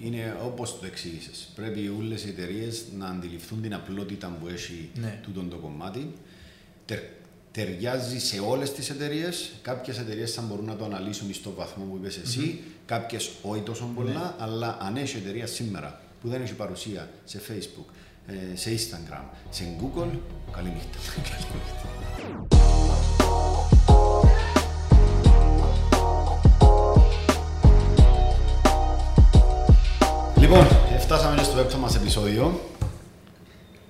είναι όπως το εξήγησες. Πρέπει όλες οι εταιρείες να αντιληφθούν την απλότητα που έχει Ναι. τούτο το κομμάτι. Τερ, ταιριάζει σε όλες τις εταιρείες. Κάποιες εταιρείες θα μπορούν να το αναλύσουν στο βαθμό που είπες εσύ, κάποιες όχι τόσο πολλά. Ναι. Αλλά αν έχει εταιρεία σήμερα που δεν έχει παρουσία σε Facebook, ε, σε Instagram, σε Google, καλή νύχτα. Λοιπόν, φτάσαμε και στο πέμπτο μας επεισόδιο.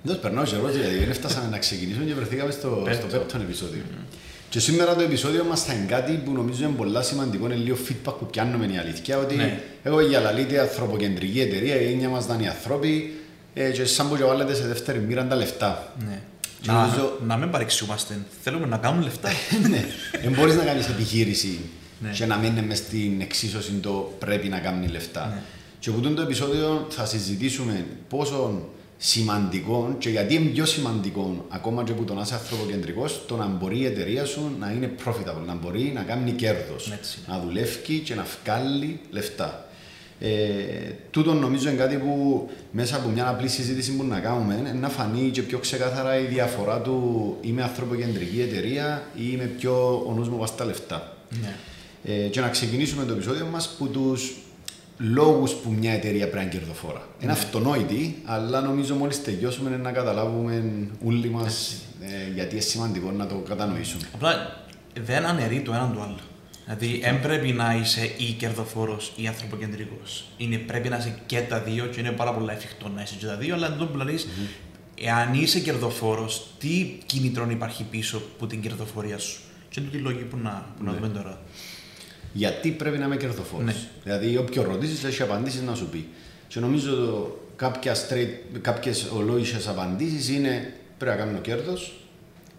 Δεν περνάω καιρός γιατί δεν φτάσαμε να ξεκινήσουμε και βρεθήκαμε στο, στο Πέμπτο. πέμπτο επεισόδιο. Και σήμερα το επεισόδιο μας θα είναι κάτι που νομίζω είναι πολύ σημαντικό, είναι λίγο feedback που πιάνουμε η αλήθεια, ότι Ναι. εγώ για λαλίτη ανθρωποκεντρική εταιρεία, η έννοια μας ήταν οι ανθρώποι ε, και σαν που και βάλετε σε δεύτερη μοίρα τα λεφτά. Ναι. Και Να, νομίζω- να μην παρεξιούμαστε. Θέλουμε να κάνουμε λεφτά. ναι, δεν μπορείς να κάνεις επιχείρηση Ναι. και να μην είναι μες στην εξίσωση το πρέπει να κάνει λεφτά. Ναι. Και από το επεισόδιο θα συζητήσουμε πόσο σημαντικό και γιατί είναι πιο σημαντικό ακόμα και που το να είσαι ανθρωποκεντρικός το να μπορεί η εταιρεία σου να είναι profitable, να μπορεί να κάνει κέρδος, Έτσι. να δουλεύει και να βγάλει λεφτά. Ε, τούτο νομίζω είναι κάτι που μέσα από μια απλή συζήτηση που να κάνουμε είναι να φανεί και πιο ξεκάθαρα η διαφορά του είμαι ανθρωποκεντρική εταιρεία ή είμαι πιο ο νους μου βάζει τα λεφτά. ναι. Ε, και να ξεκινήσουμε το επεισόδιο μας που τους λόγους που μια εταιρεία πρέπει να είναι κερδοφόρα. Είναι αυτονόητη, αλλά νομίζω μόλις τελειώσουμε είναι να καταλάβουμε όλοι μας ε, γιατί είναι σημαντικό να το κατανοήσουμε. Απλά δεν αναιρεί το έναν το άλλο. Δηλαδή, δεν πρέπει να είσαι ή κερδοφόρος ή ανθρωποκεντρικός. Είναι, πρέπει να είσαι και τα δύο και είναι πάρα πολύ εφικτό να είσαι και τα δύο, αλλά δεν που λες, εάν είσαι κερδοφόρος, τι κίνητρο υπάρχει πίσω από την κερδοφορία σου; Και είναι τούτη η λόγη που να, που να δούμε τώρα. Γιατί πρέπει να είμαι κερδοφόρος. Ναι. Δηλαδή, όποιο ρωτήσεις, έχει απαντήσεις να σου πει. Και νομίζω το- κάποια straight, κάποιες ολόγησες απαντήσεις είναι πρέπει να κάνω κέρδος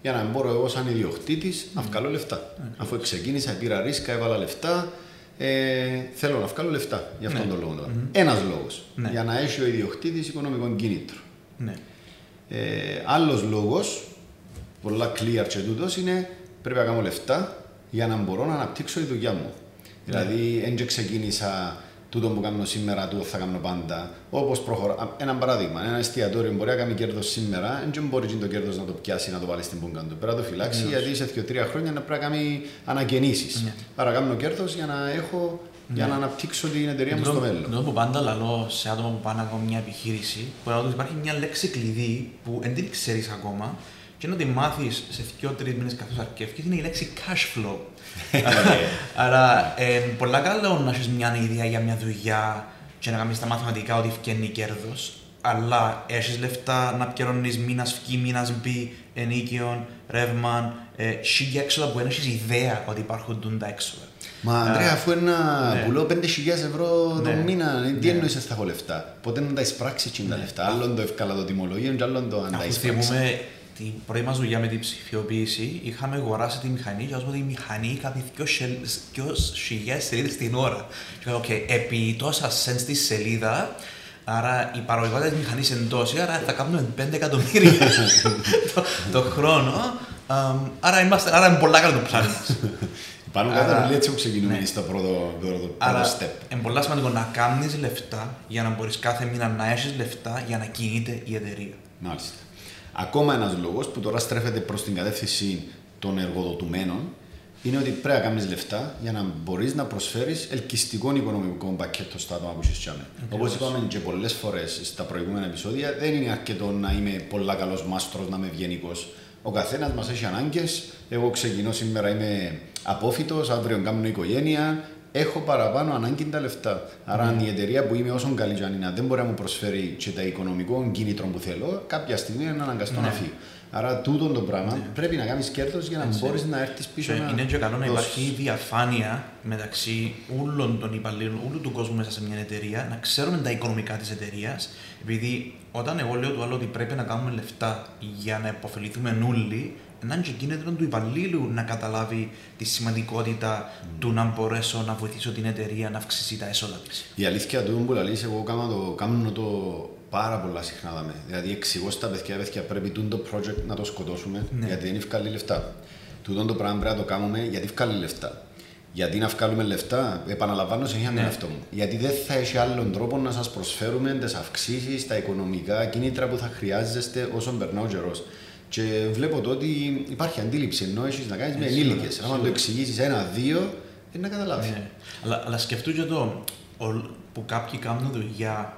για να μπορώ εγώ σαν ιδιοκτήτης να βγάλω λεφτά. Αφού ξεκίνησα, πήρα ρίσκα, έβαλα λεφτά, ε, θέλω να βγάλω λεφτά για αυτόν Ναι. τον λόγο. τώρα. Ένας λόγος. Ναι. Για να έχει ο ιδιοκτήτης οικονομικό κίνητρο. Ναι. Ε, άλλος λόγος, πολλά clear και τούτος, είναι πρέπει να κάνω λεφτά για να μπορώ να αναπτύξω τη δουλειά μου. Δηλαδή, δεν ξεκίνησα τούτο που κάνω σήμερα, τούτο θα κάνω πάντα. Όπως προχωρά. Α, Ένα παράδειγμα, ένα εστιατόριο μπορεί να κάνει κέρδος σήμερα, δεν μπορεί το κέρδος να το πιάσει να το βάλεις στην πούγκα του. Πρέπει να το φυλάξει, γιατί σε 2-3 χρόνια να πρέπει να κάνει ανακαινήσεις. Ναι. Άρα, κάνω κέρδος για να έχω. Για να αναπτύξω την εταιρεία μου στο Τούτο- μέλλον. τούτο που πάντα λαλώ σε άτομα που πάνε να κάνουν μια επιχείρηση, που λαλώ ότι υπάρχει μια λέξη κλειδί που δεν την ξέρεις ακόμα και να τη μάθεις σε 2-3 μήνες καθώς αρκεύει, είναι η λέξη cash flow. Άρα, ε, πολλά καλό να έχεις μια ιδέα για μια δουλειά και να κάνεις τα μαθηματικά ότι φτιάχνει κέρδος, αλλά έχεις λεφτά να πληρώνει μήνας βγει, μήνας μπει, ενίκιο, ρεύμα, ε, σίγια έξοδα που δεν έχεις ιδέα ότι υπάρχουν τα έξοδα. Μα Ανδρέα, αφού ένα ναι. πουλώ 5.000 ευρώ το Ναι. μήνα, τι Ναι. εννοείς θα έχω λεφτά; Ποτέ να τα εισπράξεις τα λεφτά; Άλλον το εύκολα το τιμολόγιο και άλλον το αν τα Αφού εισπράξεις. Θυμούμε την πρώτη μας δουλειά με την ψηφιοποίηση, είχαμε αγοράσει τη μηχανή και όσο η μηχανή κάνει δυο χιλιάδες σελίδες την ώρα. Και λέω, OK, επί τόσα cents στη σελίδα, άρα η παραγωγικότητα της μηχανής είναι τόση, άρα θα κάνουμε 5 εκατομμύρια το, το χρόνο. Αμ, άρα, είμαστε, άρα είναι πολλά καλό το πλάνο μας. Πάνω Άρα- κάτω όλοι έτσι που ξεκινούμε ναι. στο πρώτο, πρώτο, Άρα, πρώτο step. είναι πολύ σημαντικό να κάνεις λεφτά για να μπορείς κάθε μήνα να έχεις λεφτά για να κινείται η εταιρεία. Μάλιστα. Ακόμα ένας λόγος που τώρα στρέφεται προς την κατεύθυνση των εργοδοτουμένων είναι ότι πρέπει να κάνεις λεφτά για να μπορείς να προσφέρεις ελκυστικό οικονομικό πακέτο στα άτομα που είσαι τσάμε. Όπως είπαμε και πολλές φορές στα προηγούμενα επεισόδια, δεν είναι αρκετό να είμαι πολλά καλός μάστρος, να είμαι ευγενικός. Ο καθένας μας έχει ανάγκες. Εγώ ξεκινώ σήμερα, είμαι απόφυτος, αύριο κάνω οικογένεια. Έχω παραπάνω ανάγκη τα λεφτά. Άρα, αν η εταιρεία που είμαι, όσο καλή και αν είναι, δεν μπορεί να μου προσφέρει και τα οικονομικό κίνητρο που θέλω, κάποια στιγμή είναι αναγκαστό να φύγει. Άρα, τούτο το πράγμα πρέπει να κάνεις κέρδος για να μπορείς να έρθεις πίσω Και να. είναι και καλό να δώσεις. υπάρχει διαφάνεια μεταξύ όλων των υπαλλήλων, όλου του κόσμου μέσα σε μια εταιρεία, να ξέρουμε τα οικονομικά της εταιρείας. Επειδή όταν εγώ λέω του άλλου ότι πρέπει να κάνουμε λεφτά για να υποφεληθούμε όλοι, να είναι και κίνητρο του υπαλλήλου να καταλάβει τη σημαντικότητα του να μπορέσω να βοηθήσω την εταιρεία να αυξήσει τα έσοδα της. Η αλήθεια του που λαλείς, εγώ κάνω το, κάνω το πάρα πολλά συχνά. δάμε. Δηλαδή, εξηγώ στα παιδιά, παιδιά πρέπει τούτο το project να το σκοτώσουμε Ναι. γιατί δεν βγάλει λεφτά. Τούτο το πράγμα πρέπει να το κάνουμε γιατί βγάλει λεφτά. Γιατί να βγάλουμε λεφτά, επαναλαμβάνω σε τον Ναι. εαυτό μου. Γιατί δεν θα έχει άλλον τρόπο να σας προσφέρουμε τις αυξήσεις, τα οικονομικά κίνητρα που θα χρειάζεστε όσο περνά ο καιρός. Και βλέπω το ότι υπάρχει αντίληψη ενώ έχεις να κάνεις με Ε, σίγουρα, ενήλικε. Αν το σίγουρα. εξηγήσεις ένα-δύο, είναι να καταλάβεις. Ναι. Αλλά, αλλά σκεφτού και το ο- που κάποιοι κάνουν δουλειά,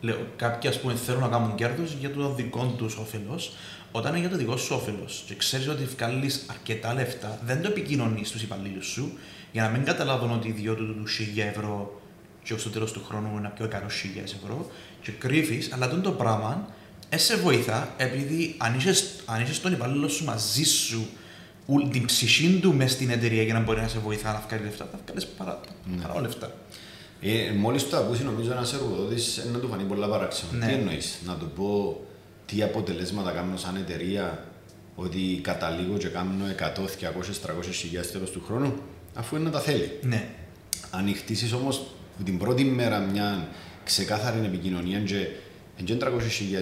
λέω, κάποιοι ας πούμε θέλουν να κάνουν κέρδος για το δικό τους όφελος. Όταν είναι για το δικό σου όφελος και ξέρεις ότι βγάλεις αρκετά λεφτά, δεν το επικοινωνείς στους υπαλλήλους σου για να μην καταλάβουν ότι η ιδιότητα του 1000 ευρώ και στο τέλος του χρόνου είναι να πιω 100.000 ευρώ και κρύβεις, αλλά αυτό το πράγμα ε, σε βοηθά επειδή αν είσαι, αν είσαι τον υπαλλήλο σου μαζί σου ου- την ψυχή του μέσα στην εταιρεία για να μπορεί να σε βοηθά να βγάλει λεφτά, θα βγάλεις παρά, Ναι. παρά λεφτά. Ε, Μόλις το ακούσει, νομίζω ένας εργοδότης να του φανεί πολλά παράξενο. Ναι. Τι εννοείς, να του πω τι αποτελέσματα κάνω σαν εταιρεία, ότι καταλήγω και κάνω 100, 200, 300 χιλιάδες τέλο του χρόνου, αφού είναι να τα θέλει. Ναι, Αν χτίσεις όμως την πρώτη μέρα μια ξεκάθαρη επικοινωνία και δεν είναι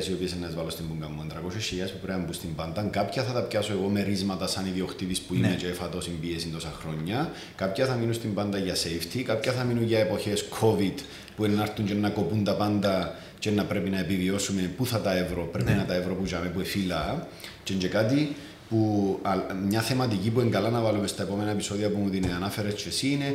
300.000 οι οποίες να τις βάλω στην πούγκα μου, είναι 300.000 που πρέπει να μπουν στην πάντα. Κάποια θα τα πιάσω εγώ με ρίσματα σαν ιδιοκτήτης που είμαι Ναι. και έφατο συμπίεση τόσα χρόνια. Κάποια θα μείνουν στην πάντα για safety. Κάποια θα μείνουν για εποχές COVID που είναι να έρθουν και να κοπούν τα πάντα και να πρέπει να επιβιώσουμε. Πού θα τα ευρώ, πρέπει Ναι. να τα ευρώ που ζάμε, που εφύλα. Και είναι και κάτι που α, μια θεματική που είναι καλά να βάλουμε στα επόμενα επεισόδια που μου την ανάφερες και εσύ είναι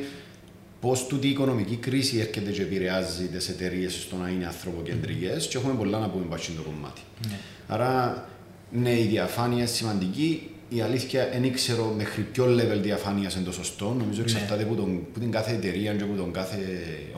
πώς τούτη η οικονομική κρίση έρχεται και επηρεάζει τις εταιρείες στο να είναι ανθρωποκεντρικές και έχουμε πολλά να πούμε πάνω στο κομμάτι. ναι. Άρα, ναι, η διαφάνεια είναι σημαντική. Η αλήθεια δεν ξέρω μέχρι ποιο level διαφάνειας είναι το σωστό. Νομίζω εξαρτάται από, τον, από την κάθε εταιρεία και από τον κάθε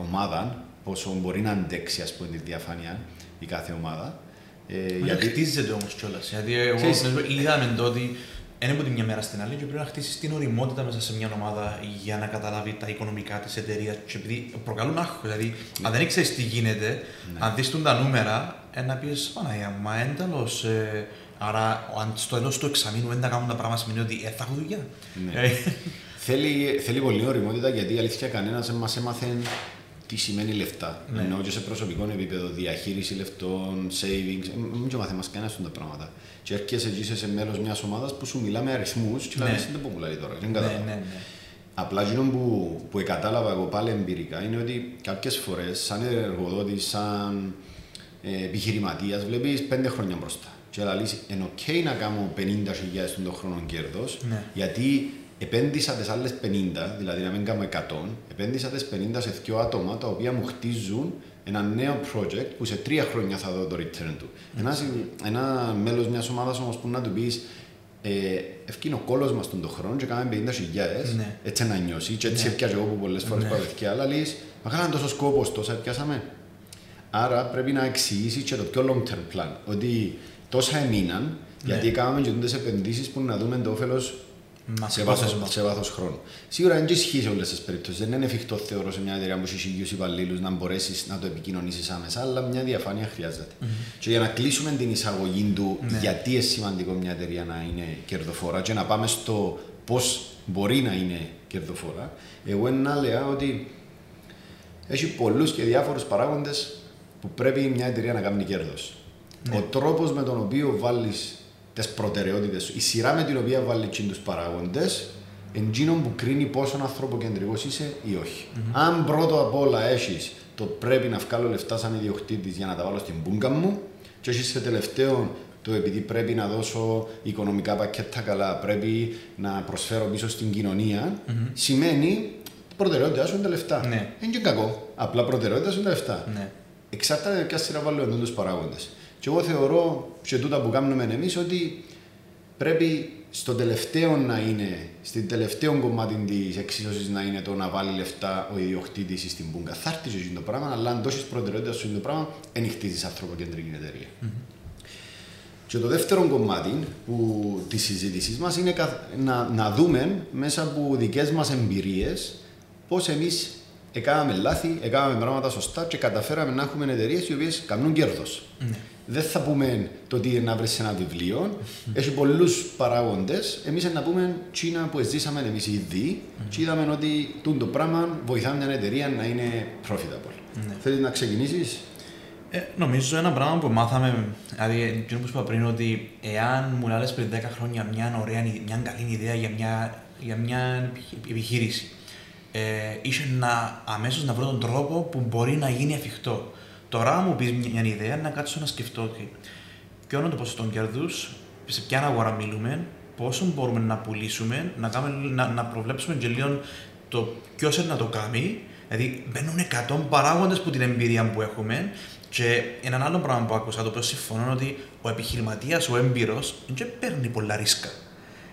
ομάδα πόσο μπορεί να αντέξει ας πούμε, τη διαφάνεια η κάθε ομάδα. Ε, Γιατί... Χτίζεται όμως κιόλας. Γιατί εγώ Ξέρεις- νομίζω, είδαμε το ότι είναι από τη μια μέρα στην άλλη και πρέπει να χτίσεις την οριμότητα μέσα σε μια ομάδα για να καταλάβει τα οικονομικά της εταιρεία. Και επειδή προκαλούν άγχος. Δηλαδή, αν δεν ξέρει τι γίνεται, αν δεις τα νούμερα, ε, να πεις Παναγία, μα ένταλος. Ε, άρα, αν στο τέλο του εξαμήνου δεν τα κάνουν τα πράγματα, σημαίνει ότι ε, θα έχω δουλειά. Ναι. Ε, Θέλει, θέλει πολύ ωριμότητα γιατί η αλήθεια κανένας δεν μας έμαθε τι σημαίνει λεφτά. Ναι. Εννοώ και σε προσωπικό επίπεδο, διαχείριση λεφτών, savings. ε, Μην και μάθει κανένα αυτά τα πράγματα. Και έρχεσαι και είσαι σε μέλο μιας ομάδας που σου μιλά με αριθμούς και Ναι. λέει δεν πω που λέει τώρα. Δεν ναι, κατάλαβα. ναι, ναι. Απλά εκείνο που, που κατάλαβα εγώ πάλι εμπειρικά είναι ότι κάποιες φορές, σαν εργοδότης, σαν ε, επιχειρηματίας, βλέπεις πέντε χρόνια μπροστά. Και λέει, είναι OK να κάνω 50.000 τον χρόνο κέρδος, Ναι. γιατί επένδυσα τις άλλες 50, δηλαδή να μην κάνω 100, επένδυσα τις 50 σε δύο άτομα τα οποία μου χτίζουν ένα νέο project που σε τρία χρόνια θα δω το return του. Ένας, ένα μέλος μιας ομάδας όμως που να του πεις, ε, ευκεί ο κόλος μας τον το χρόνο και κάναμε 50 χιλιάδες, Ναι. έτσι να νιώσει και έτσι Ναι. έπιαζε εγώ που πολλές φορές Ναι. πάω και άλλα λες, μα κάναν τόσο σκόπος, τόσα πιάσαμε. Άρα πρέπει να εξηγήσεις και το πιο long term plan, ότι τόσα έμειναν, Ναι. γιατί κάναμε και τις επενδύσεις που να δούμε το όφελος Μα σε βάθος, σε βάθος χρόνου. Σίγουρα δεν ισχύει σε όλες τις περιπτώσεις. Δεν είναι εφικτό θεωρώ σε μια εταιρεία που έχει χιλιούς υπαλλήλους να μπορέσεις να το επικοινωνήσεις άμεσα, αλλά μια διαφάνεια χρειάζεται. Και για να κλείσουμε την εισαγωγή του Ναι. γιατί είναι σημαντικό μια εταιρεία να είναι κερδοφόρα και να πάμε στο πώς μπορεί να είναι κερδοφόρα, εγώ να λέω ότι έχει πολλούς και διάφορους παράγοντες που πρέπει μια εταιρεία να κάνει κέρδος. Ναι. Ο τρόπος με τον οποίο βάλεις τις προτεραιότητες σου, η σειρά με την οποία βάλεις τους παράγοντες, εντζήνο που κρίνει πόσο ανθρωποκεντρικός είσαι ή όχι. Αν πρώτο απ' όλα έχεις το πρέπει να βγάλω λεφτά σαν ιδιοκτήτης για να τα βάλω στην πούγκα μου και έχεις σε τελευταίο το επειδή πρέπει να δώσω οικονομικά πακέτα καλά, πρέπει να προσφέρω πίσω στην κοινωνία, σημαίνει η προτεραιότητά σου είναι τα λεφτά. Ναι. Είναι και κακό. Απλά προτεραιότητα σου είναι τα λεφτά. Ναι. Εξαρτάται ποια σειρά βάλω εδώ τους παράγοντε. Και εγώ θεωρώ και τούτα που κάνουμε εμείς ότι πρέπει στο τελευταίο να είναι, στην τελευταίο κομμάτι της εξίσωσης να είναι το να βάλει λεφτά ο ιδιοκτήτης στην πούγκα. Θα έρθει και το πράγμα, αλλά αν δώσει προτεραιότητα σου το πράγμα, δεν χτίζεις ανθρωποκεντρική εταιρεία. Και το δεύτερο κομμάτι που, της συζήτησής μας είναι καθ- να, να δούμε μέσα από δικές μας εμπειρίες πώς εμείς έκαναμε λάθη, έκαναμε πράγματα σωστά και καταφέραμε να έχουμε εταιρείες οι οποίες κάνουν κέρδος. Ναι. Δεν θα πούμε το τι είναι να βρεις σε ένα βιβλίο. Έχει πολλούς παράγοντες. Εμείς να πούμε τσίνα που ζήσαμε εμείς ήδη και είδαμε ότι τούτο το πράγμα βοηθά μια εταιρεία να είναι profitable. Ναι. Θέλεις να ξεκινήσεις; Ε, νομίζω ένα πράγμα που μάθαμε, δηλαδή εκείνο που είπα πριν, ότι εάν μου λες πριν 10 χρόνια μια ωραία, μια καλή ιδέα για μια, για μια επιχει- επιχείρηση, ε, είχε να αμέσως να βρω τον τρόπο που μπορεί να γίνει εφικτό. Τώρα μου πεις μια, μια ιδέα να κάτσω να σκεφτώ ότι ποιο είναι το ποσοστό κέρδους, σε ποια αγορά μιλούμε, πόσο μπορούμε να πουλήσουμε, να, κάνουμε, να, να προβλέψουμε και λίγο το ποιος είναι να το κάνει. Δηλαδή μπαίνουν 100 παράγοντες που την εμπειρία που έχουμε. Και έναν άλλο πράγμα που άκουσα, το οποίο συμφωνώ είναι ότι ο επιχειρηματίας, ο έμπειρος, δεν παίρνει πολλά ρίσκα.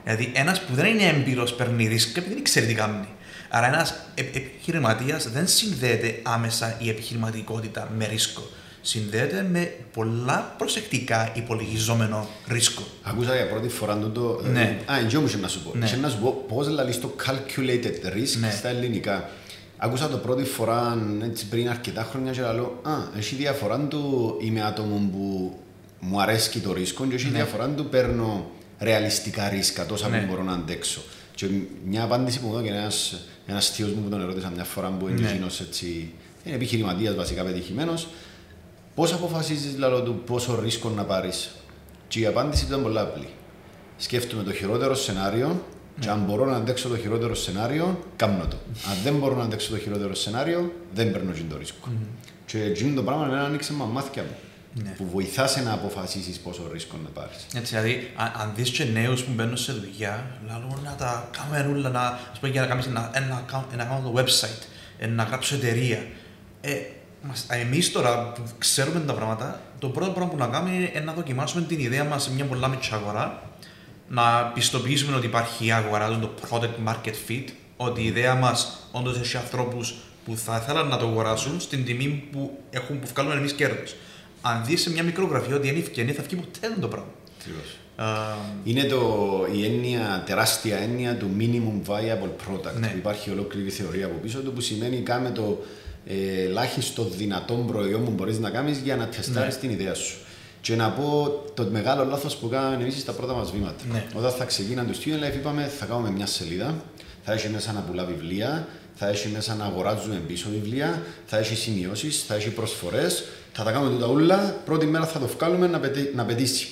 Δηλαδή, ένας που δεν είναι έμπειρος παίρνει ρίσκα επειδή δεν ξέρει τι κάνει. Άρα, ένας επιχειρηματίας δεν συνδέεται άμεσα η επιχειρηματικότητα με ρίσκο. Συνδέεται με πολλά προσεκτικά υπολογιζόμενο ρίσκο. Ακούσα για πρώτη φορά το. Ναι. Α, εγγυό μου να σου πω. Ναι. Ναι. να σου πω πώς λέει το calculated risk Ναι. στα ελληνικά. Άκουσα το πρώτη φορά έτσι, πριν αρκετά χρόνια και λέω Α, έχει διαφορά του είμαι άτομο που μου αρέσει το ρίσκο και έχει Ναι. διαφορά του παίρνω ρεαλιστικά ρίσκα, τόσα Ναι. που μπορώ να αντέξω. Και μια απάντηση που μου έδωσε ένας, ένας θείος μου που τον ερώτησα μια φορά που είναι Ναι. εκείνος έτσι, είναι επιχειρηματίας βασικά πετυχημένος, πώς αποφασίζεις λαλό του πόσο ρίσκο να πάρεις; Και η απάντηση ήταν πολύ απλή. Σκέφτομαι το χειρότερο σενάριο και αν μπορώ να αντέξω το χειρότερο σενάριο, κάνω το. Αν δεν μπορώ να αντέξω το χειρότερο σενάριο, δεν παίρνω εκείνο το ρίσκο. Και εκείνο το πράγμα εμένα άνοιξε μα μάθηκια μου. Ναι. Που βοηθάς σε να αποφασίσεις πόσο ρίσκο να πάρεις. Έτσι, δηλαδή, αν, αν δεις και νέους που μπαίνουν σε δουλειά, λέω να τα κάνουμε όλα, να, ας πούμε, για να κάνεις ένα, ένα, account- ένα κάνω το website, ε, να γράψω εταιρεία. Ε, μας, εμείς τώρα που ξέρουμε τα πράγματα, το πρώτο πράγμα που να κάνουμε είναι να δοκιμάσουμε την ιδέα μας σε μια πολλά μικρή αγορά, να πιστοποιήσουμε ότι υπάρχει η αγορά, το product market fit, ότι η ιδέα μας όντως έχει ανθρώπους που θα ήθελαν να το αγοράσουν στην τιμή που, έχουν, που βγάλουμε εμείς κέρδος. Αν δεις σε μια μικρογραφία ότι είναι ευκαιρία, θα βγει ποτέ δεν το πράγμα. Α, Είναι το, η έννοια, τεράστια έννοια του minimum viable product. Ναι. Που υπάρχει ολόκληρη θεωρία από πίσω του που σημαίνει κάμε το ε, ελάχιστο δυνατόν προϊόν που μπορείς να κάνεις για να τεστάρεις Ναι. την ιδέα σου. Και να πω το μεγάλο λάθος που κάναμε εμείς στα πρώτα μας βήματα. Ναι. Όταν θα ξεκίναν το Student Life, είπαμε θα κάνουμε μια σελίδα, θα έχει μέσα να πουλά βιβλία, θα έχει μέσα να αγοράζουμε πίσω βιβλία, θα έχει σημειώσεις, θα έχει προσφορές, θα τα κάνουμε τούτα όλα. Πρώτη μέρα θα το βγάλουμε να, πετύ, να πετύσει.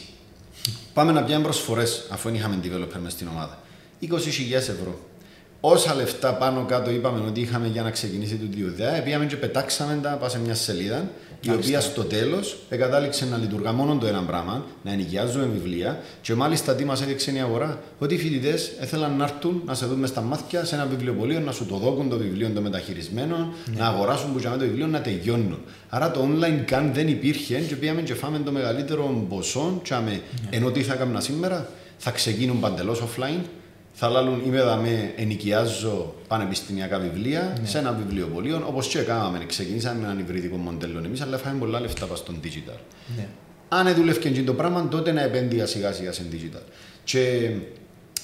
Πάμε να πιάνουμε προσφορές, αφού δεν είχαμε developer μες στην ομάδα. 20.000 ευρώ. Όσα λεφτά πάνω κάτω είπαμε ότι είχαμε για να ξεκινήσει την ιδέα, πήγαμε και πετάξαμε τα πάνω σε μια σελίδα, η Μάλιστα. οποία στο τέλος εγκατάληξε να λειτουργά μόνο το ένα πράγμα, να ενοικιάζουμε βιβλία και μάλιστα τι μας έδειξε η αγορά, ότι οι φοιτητές ήθελαν να έρθουν να σε δουν στα μάτια σε ένα βιβλιοπωλείο, να σου το δώκουν το βιβλίο το μεταχειρισμένο, να αγοράσουν που για το βιβλίο να τελειώνουν. Άρα το online καν δεν υπήρχε και πήγαμε και φάμε το μεγαλύτερο ποσό, και άμε, ενώ τι θα έκανα σήμερα, θα ξεκίνουν παντελώς offline, θα λάλουν είμαι δαμέ, ενοικιάζω πανεπιστημιακά βιβλία σε ένα βιβλιοπωλείο, όπως και έκαναμε, ξεκινήσαμε με έναν υβριδικό μοντέλο εμείς, αλλά φάμε πολλά λεφτά πας στον digital. ναι. Αν δούλευε και το πράγμα, τότε να επένδυα σιγά σιγά σε digital. Και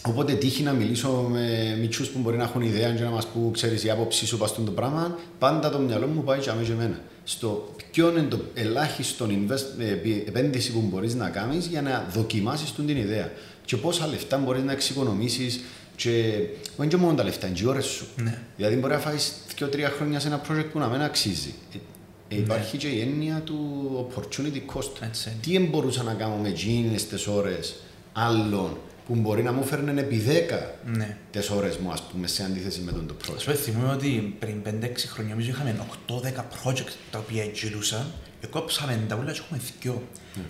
οπότε τύχει να μιλήσω με μητσούς που μπορεί να έχουν ιδέα και να μας πούν, ξέρεις, η άποψή σου πας το πράγμα, πάντα το μυαλό μου πάει και αμέσως εμένα. Στο ποιο είναι το ελάχιστο invest, ε, επι- επένδυση που μπορείς να κάνεις για να δοκιμάσεις την ιδέα. Και πόσα λεφτά μπορείς να εξοικονομήσεις. Και δεν είναι και μόνο τα λεφτά, είναι και οι ώρες σου. Ναι. Δηλαδή, μπορεί να φάεις 2-3 χρόνια σε ένα project που να μην αξίζει. Ε, ε, υπάρχει και η έννοια του opportunity cost. Έτσι είναι. Τι δεν μπορούσα να κάνω με εκείνες τις ώρες άλλων που μπορεί να μου φέρνουν επί 10 ναι. τις ώρες μου, ας πούμε, σε αντίθεση με τον το Ας project. πούμε, θυμούμαι ότι πριν 5-6 χρόνια νομίζω είχαμε 8-10 project τα οποία εγγυλούσαν και κόψαμε τα όλα και έχουμε δυο.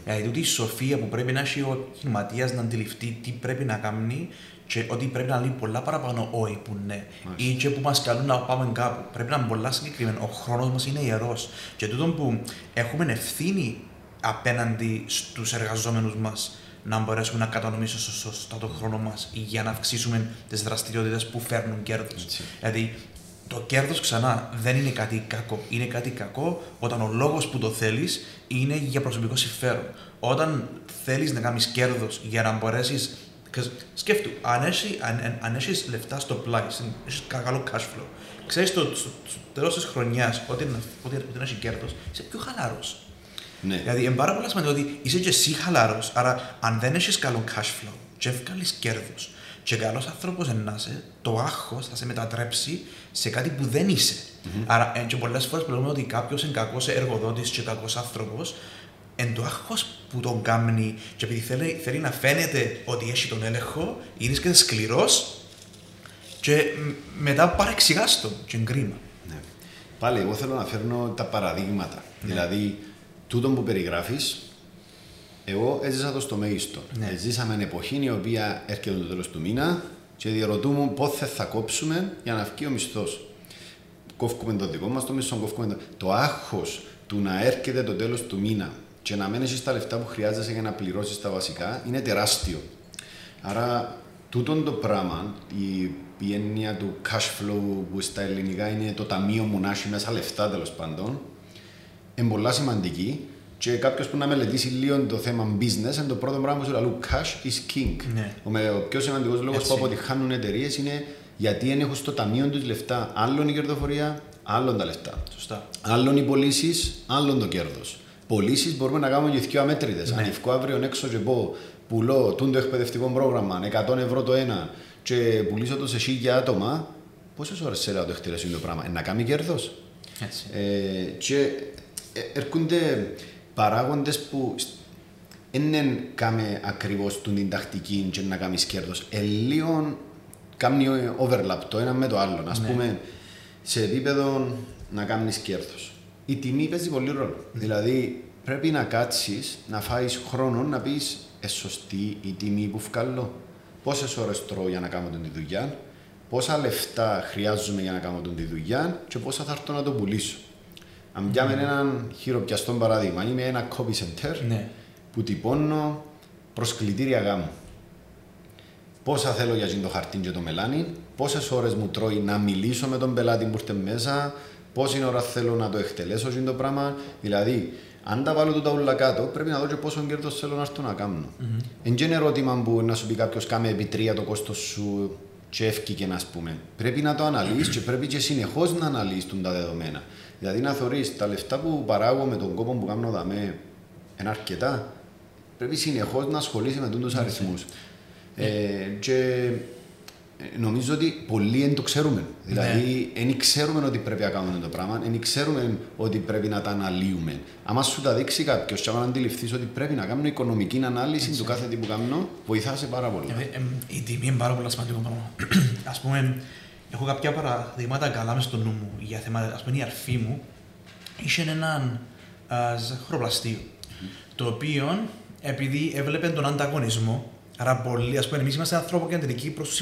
Δηλαδή τούτη η σοφία που πρέπει να έχει ο επιχειρηματίας να αντιληφθεί τι πρέπει να κάνει και ότι πρέπει να λέει πολλά παραπάνω όχι που ναι. Ή και που μας καλούν να πάμε κάπου. Πρέπει να είναι πολλά συγκεκριμένο. Ο χρόνος μας είναι ιερός. Και τούτο που έχουμε ευθύνη απέναντι στους εργαζόμενους μας να μπορέσουμε να κατανοήσουμε σω- σωστά τον χρόνο μας για να αυξήσουμε τις δραστηριότητες που φέρνουν κέρδος. Έτσι. Δηλαδή, το κέρδος ξανά δεν είναι κάτι κακό. Είναι κάτι κακό όταν ο λόγος που το θέλεις είναι για προσωπικό συμφέρον. Όταν θέλεις να κάνεις κέρδος για να μπορέσεις. Σκέφτου, αν έχει αν, αν- αν έχεις λεφτά στο πλάι, έχεις καλό cash flow, ξέρεις το, στο, στο τέλος της χρονιάς ότι, να- ότι, ότι να έχει κέρδος, είσαι πιο χαλαρός. Ναι. Δηλαδή, είναι πάρα πολύ σημαντικό ότι είσαι και εσύ χαλαρός. Άρα, αν δεν έχεις καλό cash flow, και βγάλει κέρδος, και καλός άνθρωπος να είσαι, το άγχος θα σε μετατρέψει σε κάτι που δεν είσαι. Άρα, ε, και πολλές φορές που λέμε ότι κάποιος είναι κακός εργοδότης και κακός άνθρωπος, εν το άγχος που τον κάνει, και επειδή θέλει, θέλει να φαίνεται ότι έχει τον έλεγχο, ή βρίσκεται σκληρός, Και μ, μετά παρεξηγάς το και είναι κρίμα. Ναι. Πάλι, εγώ θέλω να φέρνω τα παραδείγματα. Ναι. Δηλαδή, τούτο που περιγράφεις, εγώ έζησα το στο μέγιστο. Ναι. Ζήσαμε εποχή η οποία έρχεται το τέλος του μήνα και διαρωτούμε πότε θα κόψουμε για να βγει ο μισθός. Κόφουμε το δικό μας το μισθό, κόφουμε το. Το άγχος του να έρχεται το τέλος του μήνα και να μένει στα λεφτά που χρειάζεσαι για να πληρώσεις τα βασικά είναι τεράστιο. Άρα, τούτον το πράγμα, η, η έννοια του cash flow που στα ελληνικά είναι το ταμείο μου να έχει μέσα λεφτά τέλος πάντων, είναι πολλά σημαντική και κάποιος που να μελετήσει λίγο το θέμα business, είναι το πρώτο πράγμα που σου λέει cash is king. Ναι. Ο, με, ο πιο σημαντικός λόγος Έτσι. που αποτυχάνουν εταιρείες είναι γιατί δεν έχουν στο ταμείο τους λεφτά άλλον η κερδοφορία, άλλον τα λεφτά. Σωστά. Άλλον οι πωλήσεις, άλλον το κέρδος. Πωλήσεις μπορούμε να κάνουμε και δύο αμέτρητες. Ναι. Αν ευκώ αύριο έξω και πω πουλώ τούν το εκπαιδευτικό πρόγραμμα 100 ευρώ το ένα και πουλήσω το σε χίλια άτομα, πόσες ώρες σε το εκτελέσει το πράγμα, ε, να κάνει κέρδος. Έτσι. Ε, και ε, έρχονται παράγοντες που δεν κάμε ακριβώς την τακτική και να κάνει κέρδος. Ε, λίγο κάνει overlap το ένα με το άλλο. Α Ναι. πούμε, σε επίπεδο να κάνει κέρδος. Η τιμή παίζει πολύ ρόλο. Δηλαδή, πρέπει να κάτσεις, να φάεις χρόνο να πεις ε, σωστή η τιμή που βγάλω. Πόσες ώρες τρώω για να κάνω την τη δουλειά, πόσα λεφτά χρειάζομαι για να κάνω την τη δουλειά και πόσα θα έρθω να το πουλήσω. Αν πιάμε έναν χειροπιαστό παράδειγμα, είμαι ένα copy center Ναι. που τυπώνω προσκλητήρια γάμου. Πόσα θέλω για εκείνο το χαρτί και το μελάνι, πόσες ώρες μου τρώει να μιλήσω με τον πελάτη που ήρθε μέσα, πόση ώρα θέλω να το εκτελέσω εκείνο το πράγμα. Δηλαδή, αν τα βάλω τούτα όλα κάτω, πρέπει να δω και πόσο κέρδος θέλω να έρθω να κάνω. Mm-hmm. Εν και είναι ερώτημα που να σου πει κάποιος κάμε επί τρία το κόστος σου και εύκηκε να πούμε. Πρέπει να το αναλύσει και πρέπει και συνεχώς να αναλύσει τα δεδομένα. Δηλαδή να θεωρείς τα λεφτά που παράγω με τον κόπο που κάνω δαμέ είναι αρκετά. Πρέπει συνεχώς να ασχολείσαι με του αριθμούς. Ε, και ε, νομίζω ότι πολλοί δεν το ξέρουμε. Δηλαδή, δεν ξέρουμε ότι πρέπει να κάνουμε το πράγμα, δεν ξέρουμε ότι πρέπει να τα αναλύουμε. Αν σου τα δείξει κάποιος, και αν αντιληφθείς ότι πρέπει να κάνουμε οικονομική ανάλυση του κάθε τι που κάνω, βοηθά σε πάρα πολύ. Ε, ε, η τιμή είναι πάρα πολύ σημαντικό πράγμα. Α πούμε, έχω κάποια παραδείγματα καλά μες στο νου μου για θέματα. Α πούμε, η αρφή μου είχε έναν α, ζαχαροπλαστείο. Το οποίο, επειδή έβλεπε τον ανταγωνισμό, άρα πολλοί, ας πούμε, εμείς είμαστε ανθρωποκεντρικοί προς τους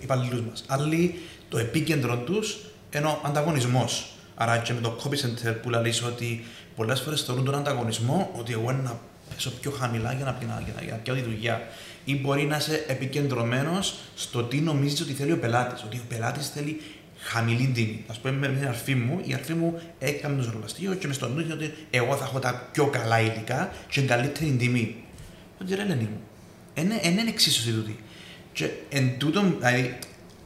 υπαλλήλους μας. Άλλοι, το επίκεντρο τους είναι ο ανταγωνισμός. Άρα και με το copy center που λέει ότι πολλές φορές θεωρούν τον ανταγωνισμό ότι εγώ να πέσω πιο χαμηλά για να, πιω- για να, για να πιάω τη δουλειά. Ή μπορεί να είσαι επικεντρωμένος στο τι νομίζεις ότι θέλει ο πελάτης. Ότι ο πελάτης θέλει χαμηλή τιμή. Α πούμε, με μια αρφή μου, η αρφή μου έκανε το ζωρολαστείο και μες στο νου είχε ότι εγώ θα έχω τα πιο καλά υλικά και την καλύτερη τιμή. Ότι ρε Λενί μου, δεν είναι εξίσωση τούτη. Και εν τούτο, δηλαδή,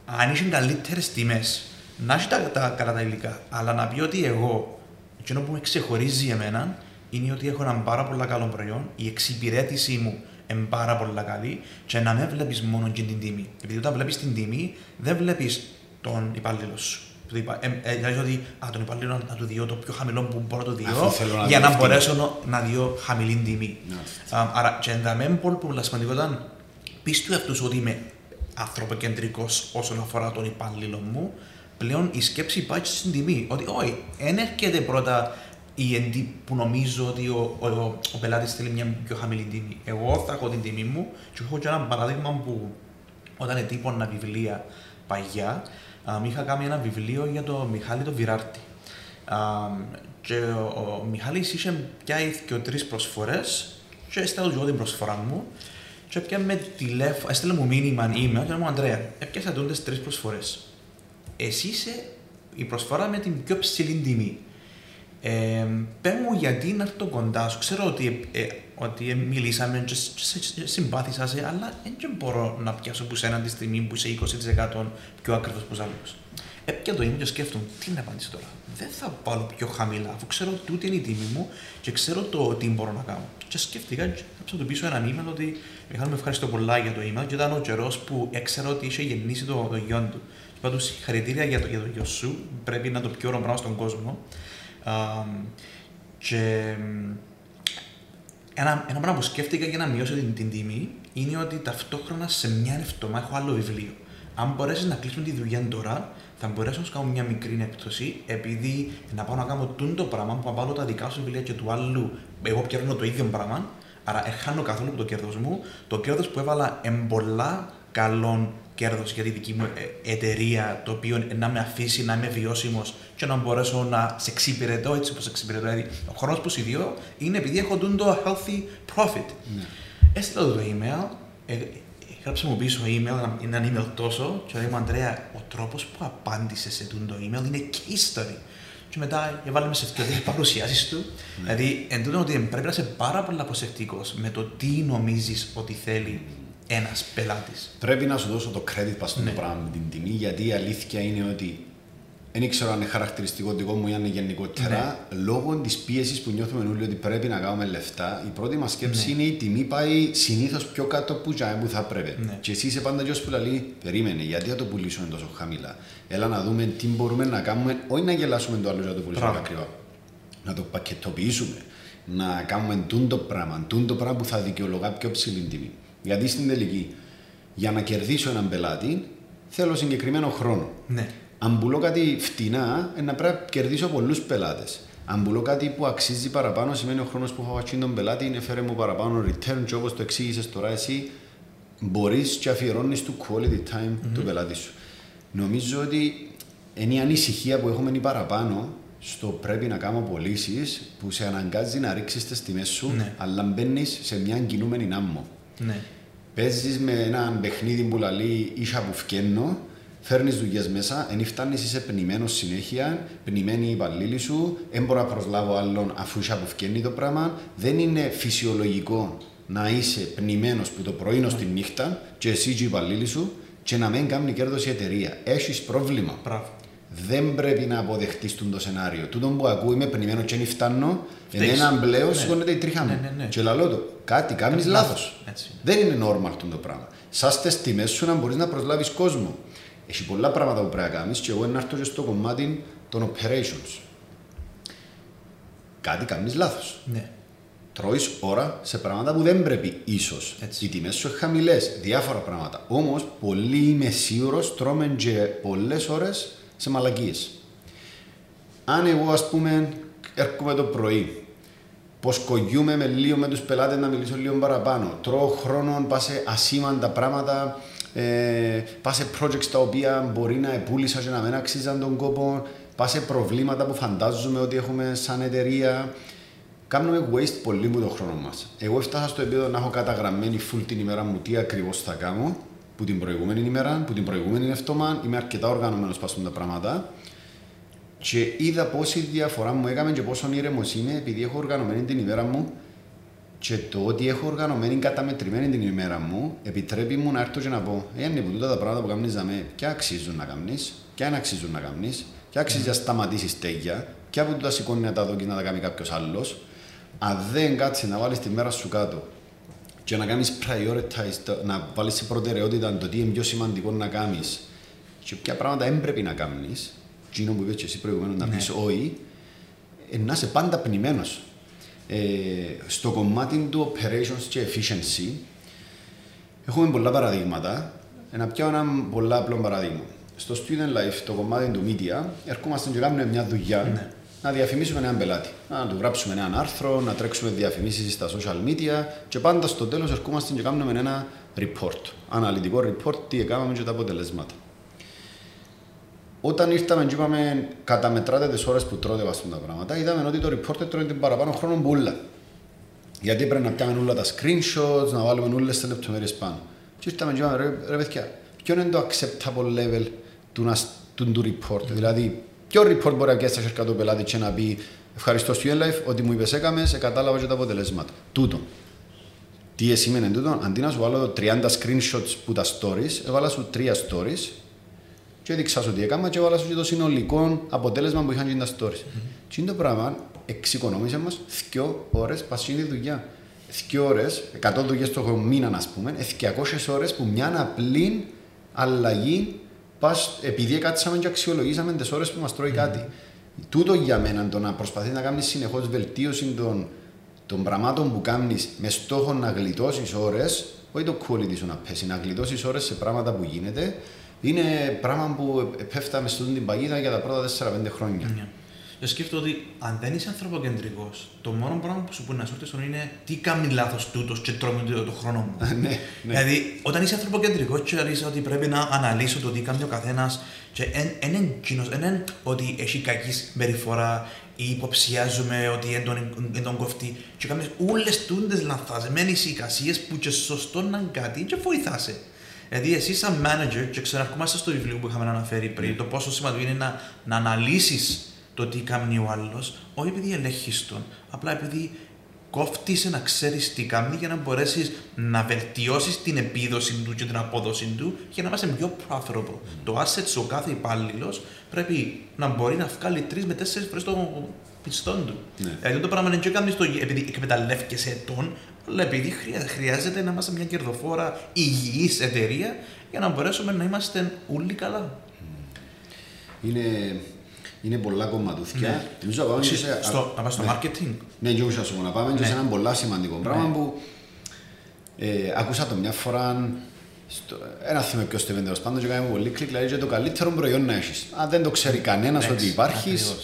αν είχε καλύτερες τιμές, να έχει τα, τα καλά τα υλικά, αλλά να πει ότι εγώ, εκείνο που με ξεχωρίζει εμένα, είναι ότι έχω έναν πάρα πολύ καλό προϊόν, η εξυπηρέτησή μου είναι πάρα πολύ καλή και να με βλέπεις μόνο και την τιμή. Επειδή όταν βλέπεις την τιμή, δεν βλέπεις τον υπάλληλο σου. Του είπα, ε, ε, δηλαδή ότι α, τον υπαλλήλο να, να του διώ το πιο χαμηλό που μπορώ να του Αφού διώ θέλω να για δω να ευθύνη. μπορέσω να, να διώ χαμηλή τιμή. Ναι. Α, άρα, και ενταμέ πολύ πολύ σημαντικό ήταν πεις του εαυτούς σου ότι είμαι ανθρωποκεντρικός όσον αφορά τον υπάλληλο μου, πλέον η σκέψη πάει στην τιμή. Ότι όχι, δεν έρχεται πρώτα η εντύπωση που νομίζω ότι ο, ο, ο, ο πελάτης θέλει μια πιο χαμηλή τιμή. Εγώ θα έχω την τιμή μου και έχω και ένα παράδειγμα που όταν ετύπωνα βιβλία παγιά, α, είχα κάνει ένα βιβλίο για το Μιχάλη το Βιράρτη. Α, και ο, ο Μιχάλης είχε πιάει και τρεις προσφορές και έστειλα του εγώ την προσφορά μου και πια με τηλέφωνο, έστειλε μου μήνυμα email και μου Αντρέα, έπιασα τούντες τρεις προσφορές. Εσύ είσαι η προσφορά με την πιο ψηλή τιμή. Ε, πες μου γιατί να έρθω κοντά σου. Ξέρω ότι, ε, ότι ε, μιλήσαμε και, σ- και σε- σε- συμπάθησα σε, αλλά δεν μπορώ να πιάσω που σένα τη στιγμή που είσαι 20% πιο ακριβώς από τους άλλους. Έπια το email και σκέφτομαι, τι να απαντήσω τώρα. Δεν θα βάλω πιο χαμηλά, αφού ξέρω ότι τούτη είναι η τιμή μου και ξέρω το τι μπορώ να κάνω. Και σκέφτηκα και θα του πίσω ένα email ότι Μιχάλη, με ευχαριστώ πολλά για το email και ήταν ο καιρός που έξερα ότι είχε γεννήσει το, το γιο του. Και είπα του συγχαρητήρια για το, για το γιο σου, πρέπει να είναι το πιο ωραίο πράγμα στον κόσμο. Α, και μ, ένα, ένα πράγμα που σκέφτηκα για να μειώσω την, την τιμή είναι ότι ταυτόχρονα σε μια εβδομάδα έχω άλλο βιβλίο. αν μπορέσεις να κλείσουμε τη δουλειά τώρα, θα μπορέσω να σου κάνω μια μικρή έκπτωση, επειδή να πάω να κάνω τούν το πράγμα που βάλω τα δικά σου βιβλία και του άλλου, εγώ πιέρνω το ίδιο πράγμα, άρα χάνω καθόλου το κέρδος μου. Το κέρδος που έβαλα εμπολά καλών κέρδος για τη δική μου ε, εταιρεία, το οποίο να με αφήσει να είμαι βιώσιμος και να μπορέσω να σε εξυπηρετώ έτσι όπως σε εξυπηρετώ. Δηλαδή, ο χρόνος που σου είναι επειδή έχω το healthy profit. Ναι. Έστειλα το email, ε, έγραψε μου πίσω email, ένα email τόσο, και λέει μου Αντρέα, ο τρόπος που απάντησες σε το email είναι case study. Και μετά έβαλε σε αυτό τις παρουσιάσεις του. Ναι. Δηλαδή, εν τούτο ότι πρέπει να είσαι πάρα πολύ προσεκτικός με το τι νομίζεις ότι θέλει ένας πελάτης. Πρέπει να σου δώσω το credit πας στο ναι. πράγμα με την τιμή, γιατί η αλήθεια είναι ότι δεν ήξερα αν είναι χαρακτηριστικό δικό μου ή αν είναι γενικότερα. Ναι. Λόγω της πίεσης που νιώθουμε όλοι ότι πρέπει να κάνουμε λεφτά, η πρώτη μας σκέψη ναι. είναι η τιμή πάει συνήθως πιο κάτω που, που θα πρέπει. Ναι. Και εσύ είσαι πάντα γιος που λέει, περίμενε, γιατί θα το πουλήσουμε τόσο χαμηλά. Έλα να δούμε τι μπορούμε να κάνουμε, όχι να γελάσουμε το άλλο για να το πουλήσουμε ακριβά. Να το πακετοποιήσουμε. Να κάνουμε το πράγμα, το πράγμα που θα δικαιολογά πιο ψηλή τιμή. Γιατί στην τελική, για να κερδίσω έναν πελάτη, θέλω συγκεκριμένο χρόνο. Ναι. Αν πουλώ κάτι φτηνά, να πρέπει να κερδίσω πολλούς πελάτες. Αν πουλώ κάτι που αξίζει παραπάνω, σημαίνει ο χρόνος που έχω βατσίσει τον πελάτη είναι φέρε μου παραπάνω return, και όπως το εξήγησες τώρα εσύ, μπορείς και αφιερώνεις το quality time mm-hmm. του πελάτη σου. Νομίζω ότι είναι η ανησυχία που έχουμε ή παραπάνω στο πρέπει να κάνω πωλήσεις που σε αναγκάζει να ρίξεις τις τιμές σου, ναι. αλλά μπαίνεις σε μια κινούμενη άμμο. Ναι. Παίζεις με ένα παιχνίδι που λέει ίσα που φκένω, φέρνεις δουλειές μέσα, εν φτάνεις, είσαι πνημένο συνέχεια, πνημένη η υπαλλήλη σου, δεν μπορώ να προσλάβω άλλον αφού ίσα που φκένει το πράγμα. Δεν είναι φυσιολογικό να είσαι πνημένο που το πρωί στη νύχτα και εσύ και η υπαλλήλη σου και να μην κάνει κέρδος η εταιρεία. Έχεις πρόβλημα. Μπράβο δεν πρέπει να αποδεχτείς το σενάριο. Τούτο που ακούει με πνημένο και δεν φτάνω, έναν πλέον ναι. σηκώνεται η τρίχα μου. Ναι, ναι, ναι. Και λαλό το, κάτι κάνεις λάθος. Δεν είναι normal το πράγμα. Σα τε τιμές σου να μπορείς να προσλάβεις κόσμο. Έχει πολλά πράγματα που πρέπει να κάνεις και εγώ να έρθω στο κομμάτι των operations. Κάτι κάνεις λάθος. Ναι. Τρώεις ώρα σε πράγματα που δεν πρέπει, ίσως. Οι τιμές σου χαμηλές, διάφορα πράγματα. Όμως, πολύ είμαι σίγουρος, τρώμε και πολλές ώρες σε μαλακίες. Αν εγώ, ας πούμε, έρχομαι το πρωί, κογιούμε με λίγο με τους πελάτες να μιλήσω λίγο παραπάνω, τρώω χρόνο, πα σε ασήμαντα πράγματα, ε, πα σε projects τα οποία μπορεί να επούλησα και να μην αξίζαν τον κόπο, πα σε προβλήματα που φαντάζομαι ότι έχουμε σαν εταιρεία. Κάνουμε waste πολύ μου τον χρόνο μας. Εγώ έφτασα στο επίπεδο να έχω καταγραμμένη full την ημέρα μου τι ακριβώς θα κάνω που την προηγούμενη ημέρα, που την προηγούμενη εβδομάδα, είμαι αρκετά οργανωμένος πας τα πράγματα. Και είδα πόση διαφορά μου έκαμε και πόσο ήρεμο είμαι επειδή έχω οργανωμένη την ημέρα μου και το ότι έχω οργανωμένη καταμετρημένη την ημέρα μου επιτρέπει μου να έρθω και να πω Ε, είναι που τούτα τα πράγματα που κάνεις με ποια αξίζουν να κάνεις, ποια αν αξίζουν να κάνεις, ποια αξίζει να σταματήσεις τέγια, ποια που τα σηκώνει να τα δω και να τα κάνει κάποιος άλλος. Αν δεν κάτσεις να βάλεις τη μέρα σου κάτω και να κάνεις prioritize, να βάλεις σε προτεραιότητα το τι είναι πιο σημαντικό να κάνεις και ποια πράγματα δεν πρέπει να κάνεις, εκείνο που είπες και εσύ προηγουμένως να ναι. πεις όχι, ε, να είσαι πάντα πνημένος. Ε, στο κομμάτι του operations και efficiency έχουμε πολλά παραδείγματα. Να πιω ένα πολύ απλό παράδειγμα. Στο student life, το κομμάτι του media, ερχόμαστε και κάνουμε μια δουλειά ναι να διαφημίσουμε έναν πελάτη. Να του γράψουμε ένα άρθρο, να τρέξουμε διαφημίσεις στα social media και πάντα στο τέλος ερχόμαστε και κάνουμε ένα report. Αναλυτικό report, τι έκαναμε και τα αποτελέσματα. Όταν ήρθαμε και είπαμε καταμετράτε τις ώρες που τρώτε βαστούν τα πράγματα, είδαμε ότι το report τρώει την παραπάνω χρόνο μπουλα. Γιατί πρέπει να πιάμε όλα τα screenshots, να βάλουμε όλες τις λεπτομέρειες πάνω. Και ήρθαμε και είπαμε, ρε, ρε παιδιά, ποιο είναι το acceptable level του, του, του report. Mm. Δηλαδή, Ποιο report μπορεί να πιάσει στα χέρια του πελάτη και να πει Ευχαριστώ στο life ότι μου είπες έκαμες, σε κατάλαβα και τα αποτελέσματα. Τούτο. Τι σημαίνει τούτο, αντί να σου βάλω 30 screenshots που τα stories, έβαλα σου 3 stories και έδειξα σου τι έκανα και έβαλα σου και το συνολικό αποτέλεσμα που είχαν και τα stories. Mm-hmm. Και είναι το πράγμα εξοικονόμησε μας 2 ώρες πασίνη δουλειά. 2 ώρες, 100 δουλειές το μήνα, ας πούμε, 200 ώρες που μια απλή αλλαγή πας, επειδή κάτσαμε και αξιολογήσαμε τις ώρες που μας τρώει κάτι. Τούτο για μένα το να προσπαθεί να κάνεις συνεχώς βελτίωση των, των πραγμάτων που κάνεις με στόχο να γλιτώσεις ώρες, όχι το quality σου να πέσει, να γλιτώσεις ώρες σε πράγματα που γίνεται, είναι πράγμα που πέφταμε στην την παγίδα για τα πρώτα 4-5 χρόνια. Ναι. Και σκέφτομαι ότι αν δεν είσαι ανθρωποκεντρικός, το μόνο πράγμα που σου πει να σου έρθει είναι τι κάνει λάθος τούτος και τρώμε το, το χρόνο μου. ναι, ναι. Δηλαδή, όταν είσαι ανθρωποκεντρικός, και λες ότι πρέπει να αναλύσω το τι κάνει ο καθένας, και δεν είναι ότι έχει κακή συμπεριφορά ή υποψιάζουμε ότι δεν τον κοφτεί, και κάνεις όλες τούντες λανθασμένες εικασίες που και σωστό να κάτι και βοηθάσαι. Δηλαδή, εσύ, σαν manager, και ξαναρχόμαστε στο βιβλίο που είχαμε αναφέρει πριν, το πόσο σημαντικό είναι να, να αναλύσεις το τι κάνει ο άλλος, όχι επειδή ελέγχεις τον, απλά επειδή κόφτησε να ξέρεις τι κάνει για να μπορέσεις να βελτιώσεις την επίδοση του και την απόδοση του για να είμαστε πιο profitable. Mm. Το asset ο κάθε υπάλληλος πρέπει να μπορεί να βγάλει τρεις με τέσσερις φορές το πιστό του. Ναι. Δηλαδή το πράγμα δεν κάνει το επειδή εκμεταλλεύεσαι τον, αλλά επειδή χρειάζεται να είμαστε μια κερδοφόρα υγιής εταιρεία για να μπορέσουμε να είμαστε όλοι καλά. Είναι είναι πολλά κομματούθια. Ναι. Νομίζω να πάμε σε... στο, να πάμε στο ναι. marketing. Ναι, και να σου πω να πάμε ναι. σε ένα πολύ σημαντικό ναι. πράγμα που ε, άκουσα το μια φορά στο, ένα θυμό ποιος το τέλος πάντων και κάνει πολύ κλικ, δηλαδή το καλύτερο προϊόν να έχεις. Αν δεν το ξέρει κανένας ότι υπάρχεις,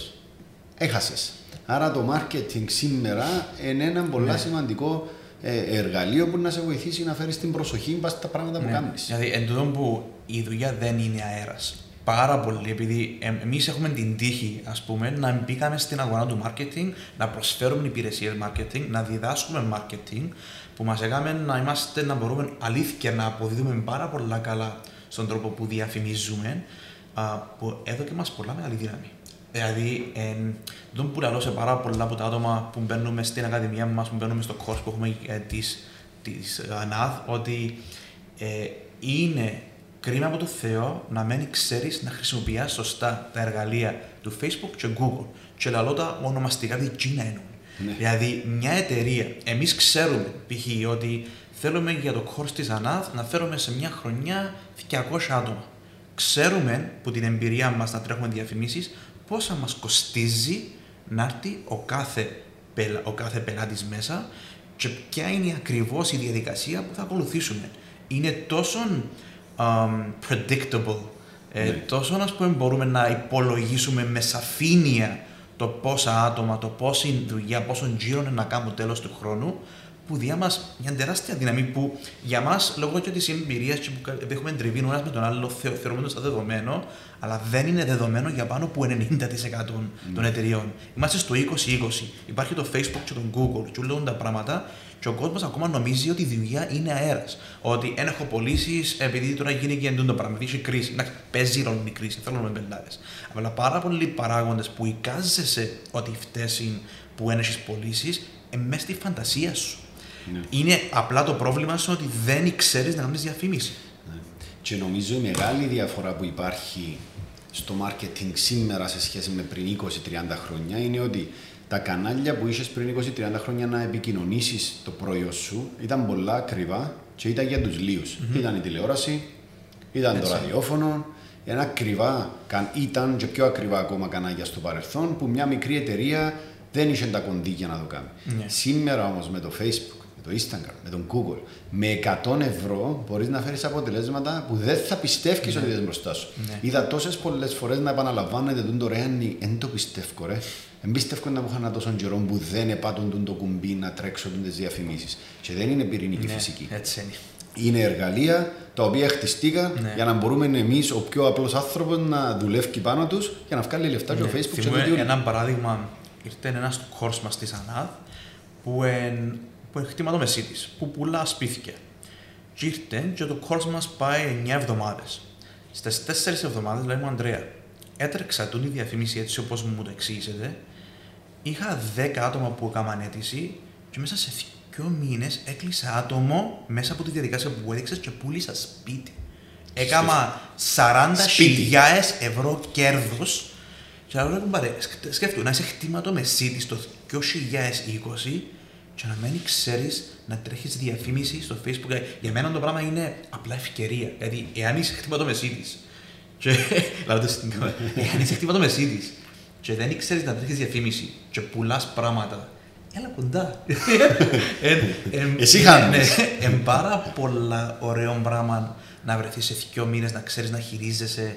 έχασες. Άρα το marketing σήμερα είναι ένα πολύ ναι. σημαντικό ε, εργαλείο που να σε βοηθήσει να φέρεις την προσοχή στα πράγματα που ναι. κάνεις. Δηλαδή, εν που η δουλειά δεν είναι αέρας πάρα πολύ, επειδή εμείς έχουμε την τύχη, ας πούμε, να μπήκαμε στην αγορά του marketing, να προσφέρουμε υπηρεσίες marketing, να διδάσκουμε marketing, που μας έκαμε να είμαστε, να μπορούμε αλήθεια να αποδίδουμε πάρα πολλά καλά στον τρόπο που διαφημίζουμε, που έδωκε μας πολλά μεγάλη δύναμη. Δηλαδή, δεν που λέω σε πάρα πολλά από τα άτομα που μπαίνουμε στην ακαδημία μας, που μπαίνουμε στο course που έχουμε ε, της ΑΝΑΔ, ότι ε, είναι κρίμα από το Θεό να μην ξέρεις να χρησιμοποιεί σωστά τα εργαλεία του Facebook και Google. Και λαλό τα ονομαστικά της Gina ναι. Δηλαδή, μια εταιρεία, εμείς ξέρουμε π.χ. ότι θέλουμε για το course της ΑΝΑΔ να φέρουμε σε μια χρονιά 200 άτομα. Ξέρουμε που την εμπειρία μας να τρέχουμε διαφημίσεις πόσα μας κοστίζει να έρθει ο κάθε, ο κάθε πελάτης μέσα και ποια είναι ακριβώς η διαδικασία που θα ακολουθήσουμε. Είναι τόσο um, predictable. Ε, ναι. τόσο να πούμε, μπορούμε να υπολογίσουμε με σαφήνεια το πόσα άτομα, το πόση δουλειά, πόσο γύρω είναι να κάνουμε τέλος του χρόνου, που διά μας μια τεράστια δύναμη που για μας, λόγω και της εμπειρίας που έχουμε τριβεί ένας με τον άλλο, θεωρούμε το σαν δεδομένο, αλλά δεν είναι δεδομένο για πάνω από 90% των mm. εταιριών. Είμαστε στο 2020. Υπάρχει το Facebook και το Google και όλα τα πράγματα και ο κόσμος ακόμα νομίζει ότι η δουλειά είναι αέρας. Ότι δεν έχω πωλήσεις επειδή τώρα γίνει και εντούν το πράγμα. Έχει κρίση. Να παίζει ρόλο η κρίση. Θέλω με πελάτε. Αλλά πάρα πολλοί παράγοντες που εικάζεσαι ότι φταίει που έχεις πωλήσεις, μέσα στη φαντασία σου. Ναι. Είναι απλά το πρόβλημα σου ότι δεν ξέρεις να κάνεις διαφήμιση. Ναι. Και νομίζω η μεγάλη διαφορά που υπάρχει στο marketing σήμερα σε σχέση με πριν 20-30 χρόνια είναι ότι τα κανάλια που είχες πριν 20-30 χρόνια να επικοινωνήσεις το προϊόν σου ήταν πολλά ακριβά και ήταν για τους λιου Ήταν η τηλεόραση, ήταν το ραδιόφωνο, ένα ακριβά, ήταν και πιο ακριβά ακόμα κανάλια στο παρελθόν που μια μικρή εταιρεία δεν είχε τα κονδύλια να το κάνει. Ναι. Σήμερα όμως με το Facebook, με το Instagram, με τον Google, με 100 ευρώ μπορείς να φέρεις αποτελέσματα που δεν θα πιστεύει ναι. ότι δεν μπροστά σου. Ναι. Είδα τόσες πολλές φορές να επαναλαμβάνεται το ρεάνι, δεν το πιστεύω, ρε. Εμπίστευκο να μου είχαν τόσο καιρό που δεν επάτουν το κουμπί να τρέξω τις διαφημίσεις. Και δεν είναι πυρηνική ναι, φυσική. Έτσι είναι. Είναι εργαλεία τα οποία χτιστήκαν ναι. για να μπορούμε εμείς, ο πιο απλός άνθρωπος, να δουλεύει πάνω τους για να βγάλει λεφτά ναι. και ο ναι, Facebook. Θυμούμε και ένα παράδειγμα, ήρθε ένας στο κόρς μας τη ΑΝΑΔ που είναι που χτήματο μεσίτη, που πουλά σπίτια. Και ήρθε και το κόρς μας πάει 9 εβδομάδες. Στις 4 εβδομάδες λέει μου Αντρέα, έτρεξα τον η διαφήμιση έτσι όπως μου το εξήγησετε είχα 10 άτομα που έκαναν αίτηση και μέσα σε δύο μήνες έκλεισα άτομο μέσα από τη διαδικασία που έδειξες και πούλησα σπίτι. Έκανα 40.000 ευρώ κέρδος. Και να πάρε, σκέφτομαι να είσαι χτήματο με σίτι το 2020 και να μην ξέρεις να τρέχεις διαφήμιση στο Facebook. Για μένα το πράγμα είναι απλά ευκαιρία. Δηλαδή, εάν είσαι χτήματο με σίτι. Και, εάν είσαι χτήματο με σίτι και δεν ξέρεις να τρέχεις διαφήμιση και πουλάς πράγματα έλα κοντά. Εν- εν- Εσύ ναι, χάνεις. ναι, Εν πάρα πολλά ωραίο πράγμα να βρεθείς σε δύο μήνες να ξέρεις να χειρίζεσαι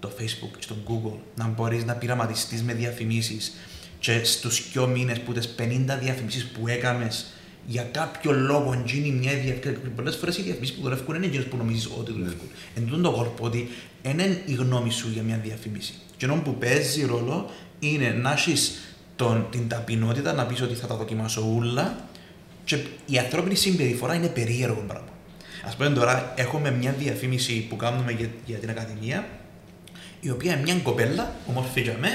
το Facebook και το Google, να μπορείς να πειραματιστείς με διαφημίσεις και στους δύο μήνες που τις 50 διαφημίσεις που έκαμες για κάποιο λόγο γίνει μια διαφήμιση. Πολλές φορές οι διαφημίσεις που δουλεύουν είναι εκείνες που νομίζεις ότι δουλεύουν. Εν τούτον το κόλπο ότι δεν είναι η γνώμη σου για μια διαφήμιση. Και ενώ που παίζει ρόλο είναι να έχεις την ταπεινότητα να πεις ότι θα τα δοκιμάσω όλα και η ανθρώπινη συμπεριφορά είναι περίεργο πράγμα. Α πούμε τώρα, έχουμε μια διαφήμιση που κάνουμε για, για την Ακαδημία, η οποία είναι μια κοπέλα, ομορφή για με,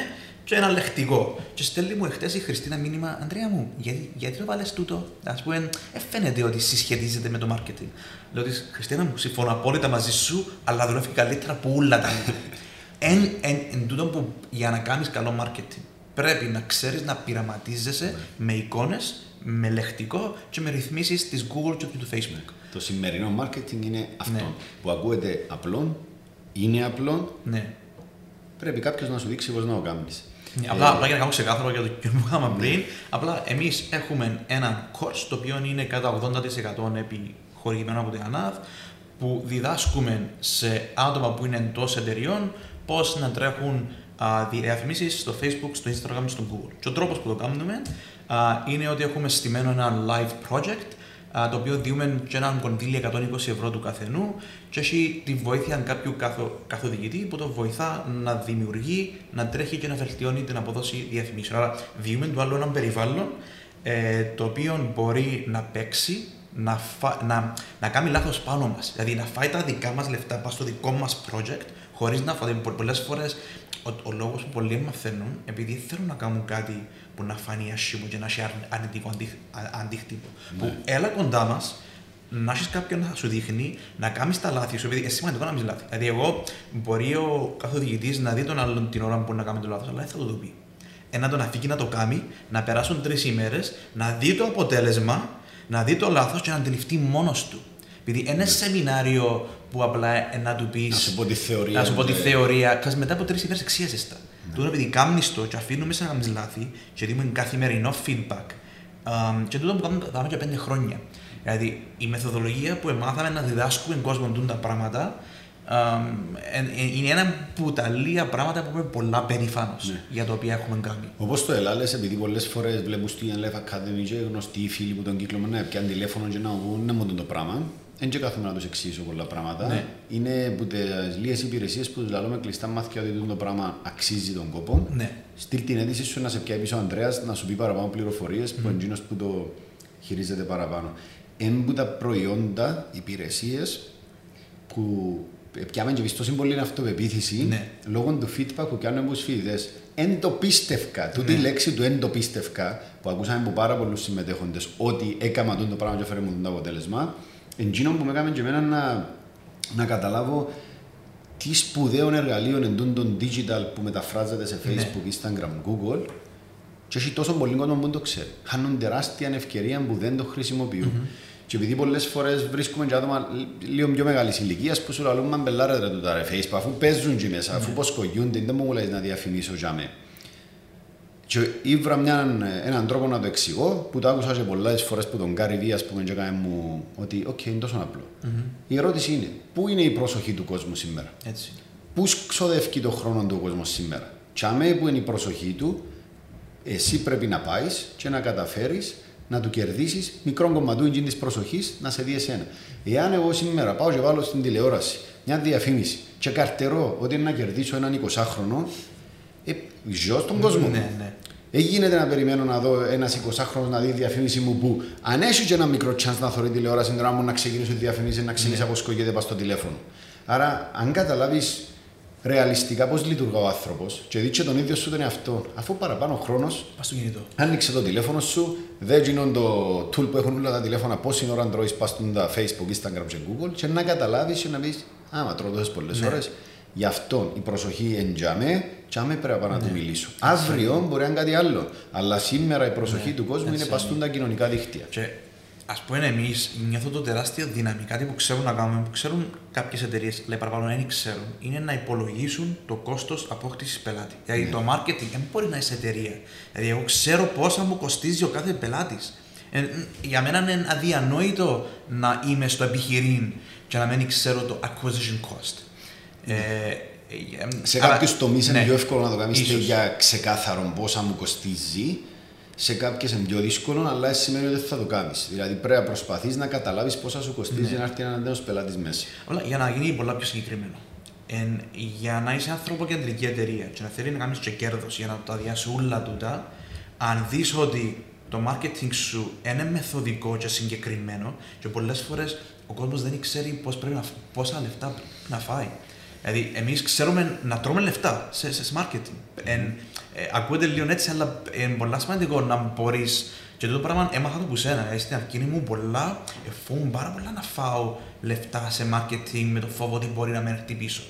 και ένα λεχτικό. Και στέλνει μου εχθές η Χριστίνα μήνυμα, Αντρέα μου, γιατί, γιατί το βάλες τούτο; Α πούμε, ε, φαίνεται ότι συσχετίζεται με το marketing. Λέω της Χριστίνα μου, συμφωνώ απόλυτα μαζί σου, αλλά δουλεύει καλύτερα από όλα τα άλλα. εν, εν, εν τούτο που για να κάνεις καλό marketing πρέπει να ξέρεις να πειραματίζεσαι με εικόνες, με λεχτικό και με ρυθμίσεις της Google και του Facebook. Το σημερινό marketing είναι αυτό Ναι. που ακούγεται απλό, είναι απλό, Ναι. πρέπει κάποιος να σου δείξει πώς να το κάνεις. Ναι, Απλά, απλά για να κάνω ξεκάθαρο για το κοινό που είχαμε πριν, απλά εμείς έχουμε ένα course το οποίο είναι κατά 80% επιχορηγημένο από την ΑΝΑΔ που διδάσκουμε σε άτομα που είναι εντός εταιριών πώς να τρέχουν διαφημίσει στο Facebook, στο Instagram και στο Google. Και ο τρόπος που το κάνουμε α, είναι ότι έχουμε στημένο ένα live project α, το οποίο διούμε και έναν κονδύλι 120 ευρώ του καθενού και έχει τη βοήθεια κάποιου καθο, καθοδηγητή που το βοηθά να δημιουργεί, να τρέχει και να βελτιώνει την αποδόση διαφημίσεων. Άρα διούμε του άλλου έναν περιβάλλον ε, το οποίο μπορεί να παίξει, να, φα, να, να κάνει λάθος πάνω μας. Δηλαδή να φάει τα δικά μας λεφτά πάνω στο δικό μας project χωρίς να φάει. Πολλές φορές ο, ο λόγος που πολλοί μαθαίνουν, επειδή δεν θέλουν να κάνουν κάτι που να φανεί άσχημο και να έχει αρνη- αρνητικό αντί, α- αντίκτυπο. Που έλα κοντά μας, να έχεις κάποιον να σου δείχνει να κάνεις τα λάθη σου, επειδή είναι σημαντικό να μην λάθη. Δηλαδή, εγώ μπορεί ο καθοδηγητή να δει τον άλλον την ώρα που μπορεί να κάνει το λάθος, αλλά δεν θα το πει. Ε, να τον αφήκει να το κάνει, να περάσουν τρεις ημέρες, να δει το αποτέλεσμα, να δει το λάθος και να αντιληφθεί μόνος του. Επειδή ένα σεμινάριο που απλά ε, να του πει. Να σου πω τη θεωρία. Να σου πω τη ναι. θεωρία, και μετά από τρεις ημέρες εξίαζε τα. Τούτο επειδή κάνει το και αφήνουμε σε να κάνεις λάθη, και δίνουμε καθημερινό feedback. Αμ, και τούτο που κάνουμε, κάνουμε για πέντε χρόνια. Δηλαδή η μεθοδολογία που μάθαμε να διδάσκουμε κόσμο τούν τα πράγματα αμ, εν- εν- είναι ένα από τα λίγα πράγματα που είμαι πολλά περήφανος Ναι. για τα οποία έχουμε κάνει. Όπως το ελάλε, επειδή πολλές φορές βλέπουν στην Life Academy και γνωστοί φίλοι που τον κύκλο μου να πιάνουν τηλέφωνο και να μου να μου το πράγμα. Δεν και κάθομαι να τους εξηγήσω πολλά πράγματα. Ναι. Είναι από τις λίγες υπηρεσίες που τους λέμε κλειστά μάθηκια ότι το πράγμα αξίζει τον κόπο. Ναι. Στείλ την αίτηση σου να σε πιάει πίσω ο Ανδρέας να σου πει παραπάνω πληροφορίες που είναι εκείνος που το χειρίζεται παραπάνω. Εν που τα προϊόντα, υπηρεσίες που πιάμε και πιστός πολύ είναι αυτοπεποίθηση Ναι. λόγω του feedback που κάνουμε από τους φοιτητές. Εν το πίστευκα. Τούτη η Ναι. λέξη του εν το πίστευκα που ακούσαμε από πάρα πολλούς συμμετέχοντες ότι έκαμα τούτο το πράγμα και έφερε μου το αποτέλεσμα. Εντζήνο που με έκαμε και εμένα να, να καταλάβω τι σπουδαίο εργαλείο είναι τούτο το digital που μεταφράζεται σε Ναι. Facebook, Instagram, Google και έχει τόσο πολύ κόσμο που δεν το ξέρει. Χάνουν τεράστια ευκαιρία που δεν το χρησιμοποιούν. Και επειδή πολλές φορές βρίσκουμε και άτομα λ- λίγο πιο μεγάλης ηλικίας που σου λαλούν μα μπελάρετε ρε τούτα ρε Facebook, αφού παίζουν εκεί μέσα, αφού ποσκογιούνται, δεν μου λες να διαφημίσω για μέ. Και ήβρα μια, έναν τρόπο να το εξηγώ, που το άκουσα και πολλές φορές που τον Γκάρι Βία που με έκανε μου ότι οκ, είναι τόσο απλό. Η ερώτηση είναι, πού είναι η προσοχή του κόσμου σήμερα; Έτσι. Πού ξοδεύει το χρόνο του ο κόσμος σήμερα. Τζιαμέ που είναι η προσοχή του, εσύ πρέπει να πάεις και να καταφέρεις να του κερδίσεις μικρό κομματούι της προσοχής να σε δει εσένα. Εάν εγώ σήμερα πάω και βάλω στην τηλεόραση μια διαφήμιση και καρτερώ ότι είναι να κερδίσω έναν 20χρονο, ε, ζω στον κόσμο. Ναι, μου. ναι. Δεν γίνεται να περιμένω να δω ένας 20χρονο να δει διαφήμιση μου που αν έχει και ένα μικρό chance να θεωρεί τηλεόραση τώρα μου να ξεκινήσω τη διαφήμιση να ξεκινήσει Ναι. από σκογγέται πας στο τηλέφωνο. Άρα, αν καταλάβεις ρεαλιστικά πώς λειτουργά ο άνθρωπος και δει και τον ίδιο σου τον εαυτό, αφού παραπάνω χρόνος, Πας στο κινητό. άνοιξε το τηλέφωνο σου, δεν γίνον το tool που έχουν όλα τα τηλέφωνα πόση ώρα τρώει πας στον τα Facebook, Instagram και Google και να καταλάβεις και να πεις Άμα τρώω τόσες πολλές Ναι. ώρες, γι' αυτό η προσοχή εντζαμέ, τζαμέ πρέπει να πάω να Ναι. του μιλήσω. Αύριο μπορεί να είναι κάτι άλλο. Αλλά σήμερα η προσοχή Ναι, του κόσμου έτσι είναι παστούν τα κοινωνικά δίκτυα. Και ας πούμε, εμείς νιώθω το τεράστιο δυναμικά κάτι που ξέρουν να κάνουμε, που ξέρουν κάποιες εταιρείες, λέει παραπάνω, δεν ξέρουν, είναι να υπολογίσουν το κόστος απόκτησης πελάτη. Δηλαδή Ναι. το marketing δεν μπορεί να είσαι εταιρεία. Δηλαδή, εγώ ξέρω πόσα μου κοστίζει ο κάθε πελάτης. Ε, για μένα είναι αδιανόητο να είμαι στο επιχειρήν και να μην ξέρω το acquisition cost. Ε, ε, Σε άρα- κάποιου τομείς είναι ναι. πιο εύκολο να το κάνεις Ίσως. για ξεκάθαρο πόσα μου κοστίζει. Σε κάποιες είναι πιο δύσκολο, αλλά δεν σημαίνει ότι δεν θα το κάνεις. Δηλαδή πρέπει να προσπαθείς να καταλάβεις πόσα σου κοστίζει Ναι. να έρθει ένας νέος πελάτης μέσα. Απλά για να γίνει πολλά πιο συγκεκριμένο. Εν, για να είσαι ανθρωποκεντρική εταιρεία και να θέλεις να κάνεις και κέρδος για να τα διάσει όλα τούτα, αν δεις ότι το marketing σου είναι μεθοδικό και συγκεκριμένο και πολλές φορές ο κόσμος δεν ξέρει πώς πρέπει να, πόσα λεφτά πρέπει να φάει. Δηλαδή, εμείς ξέρουμε να τρώμε λεφτά σε, σε marketing. Εν, ε, ακούγεται λίγο έτσι, αλλά είναι πολύ σημαντικό να μπορείς. Και το πράγμα έμαθα το που σένα. Ε, στην αρχή μου πολλά, ε, φοβούμαι πάρα πολλά να φάω λεφτά σε marketing με το φόβο ότι μπορεί να με έρθει πίσω.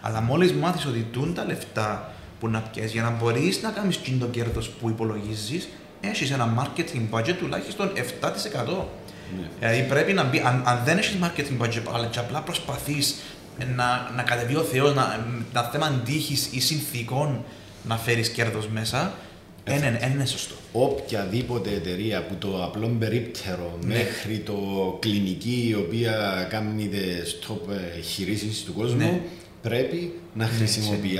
Αλλά μόλις μάθεις ότι τούν τα λεφτά που να πιέσεις για να μπορείς να κάνεις το κέρδος που υπολογίζεις, έχεις ένα marketing budget τουλάχιστον 7%. Ναι. Δηλαδή πρέπει να μπει, αν, αν δεν έχεις marketing budget, αλλά και απλά προσπαθείς να, να κατεβεί ο Θεός, να, να θέμα αντίχει ή συνθήκων να φέρεις κέρδος μέσα, δεν είναι, εν είναι σωστό. Οποιαδήποτε εταιρεία που το απλό περίπτερο Ναι. μέχρι το κλινική η οποία κάνει τις top ε, χειρήσεις του κόσμου Ναι. πρέπει να χρησιμοποιεί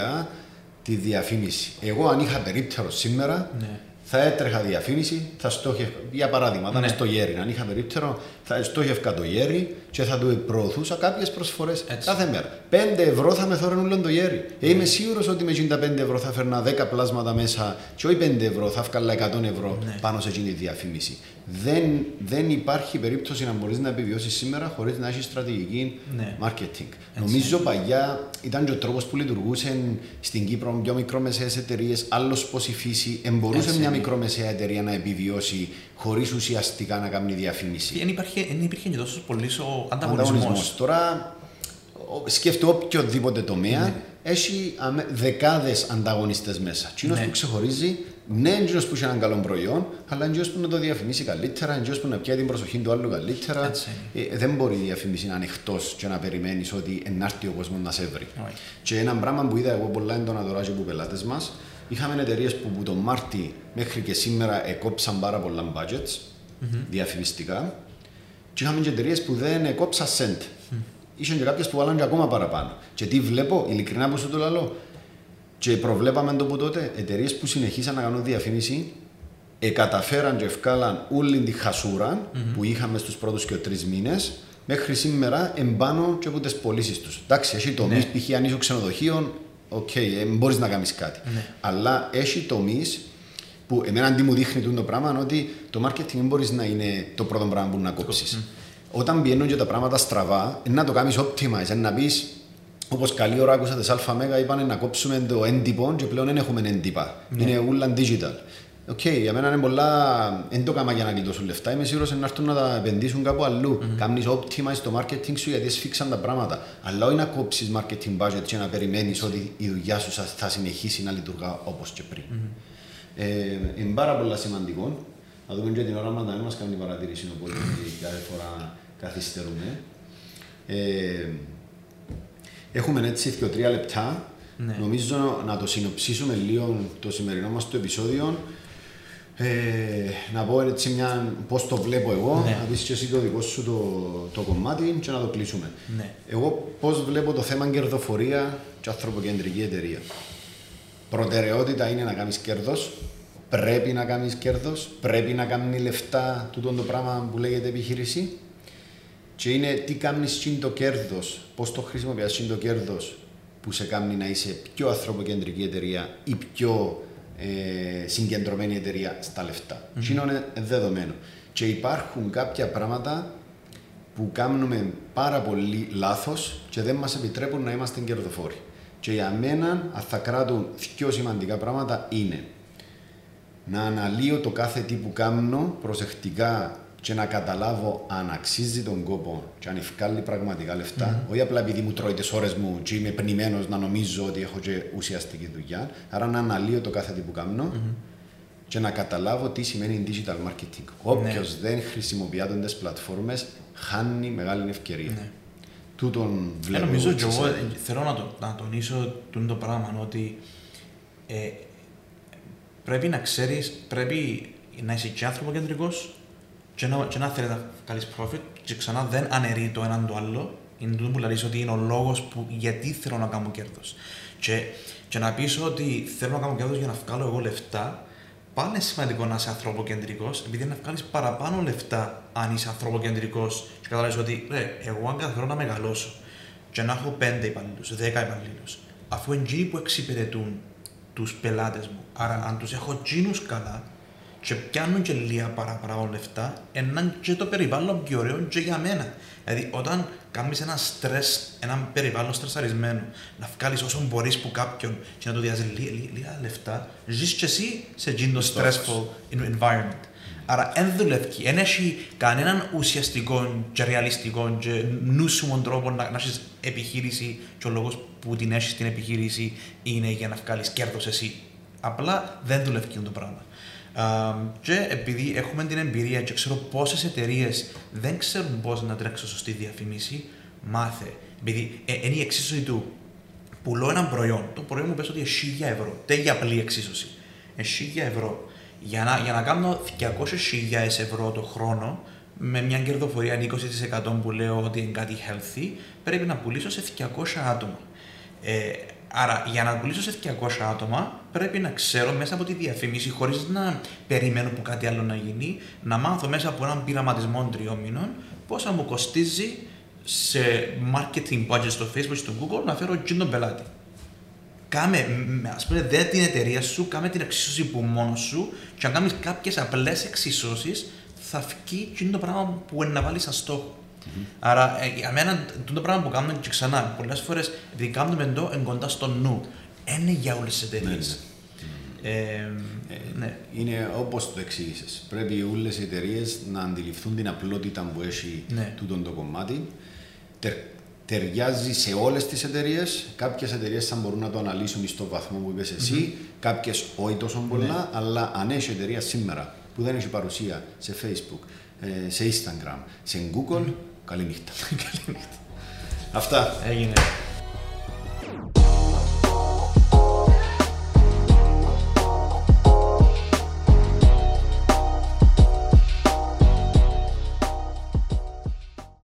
τη διαφήμιση. Εγώ αν είχα περίπτερο σήμερα Ναι. θα έτρεχα διαφήμιση, θα στόχευ... για παράδειγμα, ήταν Ναι. στο Γέρι. Αν είχα περίπτερο, θα στόχευκα το Γέρι και θα του προωθούσα κάποιες προσφορές Έτσι. κάθε μέρα. 5 ευρώ θα με θόρεν όλο το Γέρι. Ε, είμαι σίγουρος ότι με 55 ευρώ θα φέρνα 10 πλάσματα μέσα και όχι 5 ευρώ, θα βγάλα 100 ευρώ Ναι. πάνω σε εκείνη τη διαφήμιση. Δεν, δεν υπάρχει περίπτωση να μπορείς να επιβιώσεις σήμερα χωρίς να έχεις στρατηγική Ναι. marketing. Νομίζω παλιά ήταν και ο τρόπος που λειτουργούσε στην Κύπρο πιο μικρομεσαίες εταιρείες, άλλος πώς η φύση. Εμπορούσε Έτσι μια είναι. μικρομεσαία εταιρεία να επιβιώσει χωρίς ουσιαστικά να κάνει διαφήμιση. Δεν υπήρχε, δεν υπήρχε και τόσος πολύ ο ανταγωνισμός. Ανταγωνισμός. Τώρα ο- σκέφτομαι οποιοδήποτε τομέα Ναι. έχει δεκάδες ανταγωνιστές μέσα. Τσίνο Ναι. που ξεχωρίζει, ναι, είναι που έχει έναν καλό προϊόν, αλλά είναι που να το διαφημίσει καλύτερα, είναι που να πιάει την προσοχή του άλλου καλύτερα. Έτσι Ε, δεν μπορεί η διαφήμιση να είναι εκτός και να περιμένεις ότι ενάρτει ο κόσμος να σε βρει. Όχι. Και ένα πράγμα που είδα εγώ πολλά έντονα τώρα και από πελάτες μας, είχαμε εταιρείες που από τον Μάρτι μέχρι και σήμερα εκόψαν πάρα πολλά budgets διαφημιστικά και είχαμε και εταιρείες που δεν εκόψαν cent. Ήσαν και κάποιες που βάλαν και ακόμα παραπάνω. Και τι βλέπω, ειλικρινά που σου το λαλώ, και προβλέπαμε το που τότε, εταιρείες που συνεχίσαν να κάνουν διαφήμιση, εκαταφέραν και ευκάλαν όλη τη χασούρα που είχαμε στους πρώτους και τρεις μήνες, μέχρι σήμερα εν πάνω και από τις πωλήσεις τους. Εντάξει, έχει τομείς, Ναι. π.χ. αν είσαι ξενοδοχείο, οκ, ε, μπορείς να κάνεις κάτι. Ναι. Αλλά έχει τομείς που εμένα τι μου δείχνει τούτο το πράγμα είναι ότι το marketing δεν μπορείς να είναι το πρώτο πράγμα που να κόψεις. Όταν πηγαίνουν και τα πράγματα στραβά, είναι να το κάνεις optimize, είναι να πεις Όπως καλή ώρα άκουσα τι ΑΜΕΓΑ, είπαν να κόψουμε το έντυπο και πλέον δεν έχουμε έντυπα. Είναι όλα digital. Οκ, για μένα είναι πολλά. Δεν το κάμαν για να γλιτώσουν λεφτά. Είμαι σίγουρος να έρθουν να τα επενδύσουν κάπου αλλού. Mm-hmm. Κάνεις optimize το marketing σου γιατί σφίξαν τα πράγματα. Αλλά όχι να κόψεις marketing budget και να περιμένεις ότι η δουλειά σου θα- θα συνεχίσει να λειτουργά όπως και πριν. Ε, είναι πάρα πολύ σημαντικό. Να δούμε και την ώρα μας να μην μας κάνει παρατήρηση οπότε κάθε φορά καθυστερούμε. Ε, έχουμε έτσι και τρία λεπτά. Ναι. Νομίζω να το συνοψίσουμε λίγο το σημερινό μας το επεισόδιο. Ε, να πω έτσι μια, πώς το βλέπω εγώ, Ναι. να πεις και εσύ το δικό σου το, το κομμάτι και να το κλείσουμε. Ναι. Εγώ πώς βλέπω το θέμα κερδοφορία και ανθρωποκεντρική εταιρεία. Προτεραιότητα είναι να κάνεις κέρδος, πρέπει να κάνεις κέρδος, πρέπει να κάνει λεφτά τούτο το πράγμα που λέγεται επιχείρηση και είναι τι κάνεις τσιν το κέρδος, πώς το χρησιμοποιείς τσιν το κέρδος που σε κάνει να είσαι πιο ανθρωποκεντρική εταιρεία ή πιο ε, συγκεντρωμένη εταιρεία στα λεφτά. Mm-hmm. είναι δεδομένο. Και υπάρχουν κάποια πράγματα που κάνουμε πάρα πολύ λάθος και δεν μας επιτρέπουν να είμαστε κερδοφόροι. Και για μένα, αν θα κράτουν δύο σημαντικά πράγματα είναι να αναλύω το κάθε τι που κάνω προσεκτικά και να καταλάβω αν αξίζει τον κόπο και αν ευκάλλει πραγματικά λεφτά. Όχι απλά επειδή μου τρώει τις ώρες μου και είμαι πνημένο να νομίζω ότι έχω και ουσιαστική δουλειά. Άρα να αναλύω το κάθε τι που κάνω. και να καταλάβω τι σημαίνει digital marketing. Όποιος δεν χρησιμοποιεί άτομε πλατφόρμες, χάνει μεγάλη ευκαιρία. Ναι. Τούτον Ε, βλέπω. νομίζω εγώ και και εγώ σε- ε, θέλω να, το, να τονίσω τούτο το πράγμα ότι ε, πρέπει να ξέρεις, πρέπει να είσαι και ανθρωποκεντρικός και να, και να θέλεις να κάνεις profit και ξανά δεν αναιρεί το έναν το άλλο. Είναι τούτο που λες ότι είναι ο λόγος που γιατί θέλω να κάνω κέρδος. Και, και να πεις ότι θέλω να κάνω κέρδος για να βγάλω εγώ λεφτά, πάλι είναι σημαντικό να είσαι ανθρωποκεντρικός, επειδή να βγάλεις παραπάνω λεφτά αν είσαι ανθρωποκεντρικός και καταλάβεις ότι ρε, εγώ αν καταφέρω να μεγαλώσω και να έχω 5 υπαλλήλους, 10 υπαλλήλους, αφού είναι εκείνοι που εξυπηρετούν τους πελάτες μου. Άρα, αν τους έχω εκείνου καλά και πιάνουν και λίγα παραπάνω λεφτά, έναν και το περιβάλλον πιο ωραίο και για μένα. Δηλαδή, όταν κάνεις ένα στρες, ένα περιβάλλον στρεσαρισμένο, να βγάλεις όσο μπορείς που κάποιον και να του διάζει λίγα, λίγα, λίγα λεφτά, ζεις και εσύ σε εκείνο το stressful environment. Άρα, δεν δουλεύει. Δεν έχει κανέναν ουσιαστικό και ρεαλιστικό και νούσιμο τρόπο να, να έχεις επιχείρηση και ο λόγος που την έχεις την επιχείρηση είναι για να βγάλεις κέρδος εσύ. Απλά δεν δουλεύει αυτό το πράγμα. Α, και επειδή έχουμε την εμπειρία και ξέρω πόσες εταιρείες δεν ξέρουν πώς να τρέξουν σωστή διαφήμιση, μάθε. Επειδή ε, είναι η εξίσωση του πουλώ ένα προϊόν. Το προϊόν μου πες ότι είναι 1000 ευρώ. Τέλεια απλή εξίσωση. Είναι 1000 ευρώ. Για να, για να κάνω 200.000 ευρώ το χρόνο, με μια κερδοφορία 20% που λέω ότι είναι κάτι healthy, πρέπει να πουλήσω σε 200 άτομα. Ε, άρα, για να πουλήσω σε 200 άτομα, πρέπει να ξέρω μέσα από τη διαφήμιση, χωρίς να περιμένω που κάτι άλλο να γίνει, να μάθω μέσα από έναν πειραματισμό τριών μήνων πόσα μου κοστίζει σε marketing budget στο Facebook και στο Google να φέρω εκείνον τον πελάτη. Κάμε, μ, ας πούμε, δε την εταιρεία σου, κάμε την εξίσωση που μόνος σου και αν κάνεις κάποιες απλές εξισώσεις, θα βγει εκείνο το πράγμα που είναι να βάλεις σαν στοχο Άρα, ε, για μένα, το πράγμα που κάνουμε και ξανά, πολλές φορές, επειδή κάνουμε εδώ, είναι κοντά στο νου. Είναι για όλες τις εταιρείες. Ε, ναι. Είναι όπως το εξήγησες. Πρέπει όλες οι εταιρείες να αντιληφθούν την απλότητα που έχει Ναι. τούτο το κομμάτι. Τερ, ταιριάζει σε όλες τις εταιρείες. Κάποιες εταιρείες θα μπορούν να το αναλύσουν στο βαθμό που είπες εσύ, κάποιες όχι τόσο Ναι. πολλά. Αλλά αν έχει εταιρεία σήμερα που δεν έχει παρουσία σε Facebook, ε, σε Instagram, σε Google, καλή νύχτα. Αυτά. Έγινε.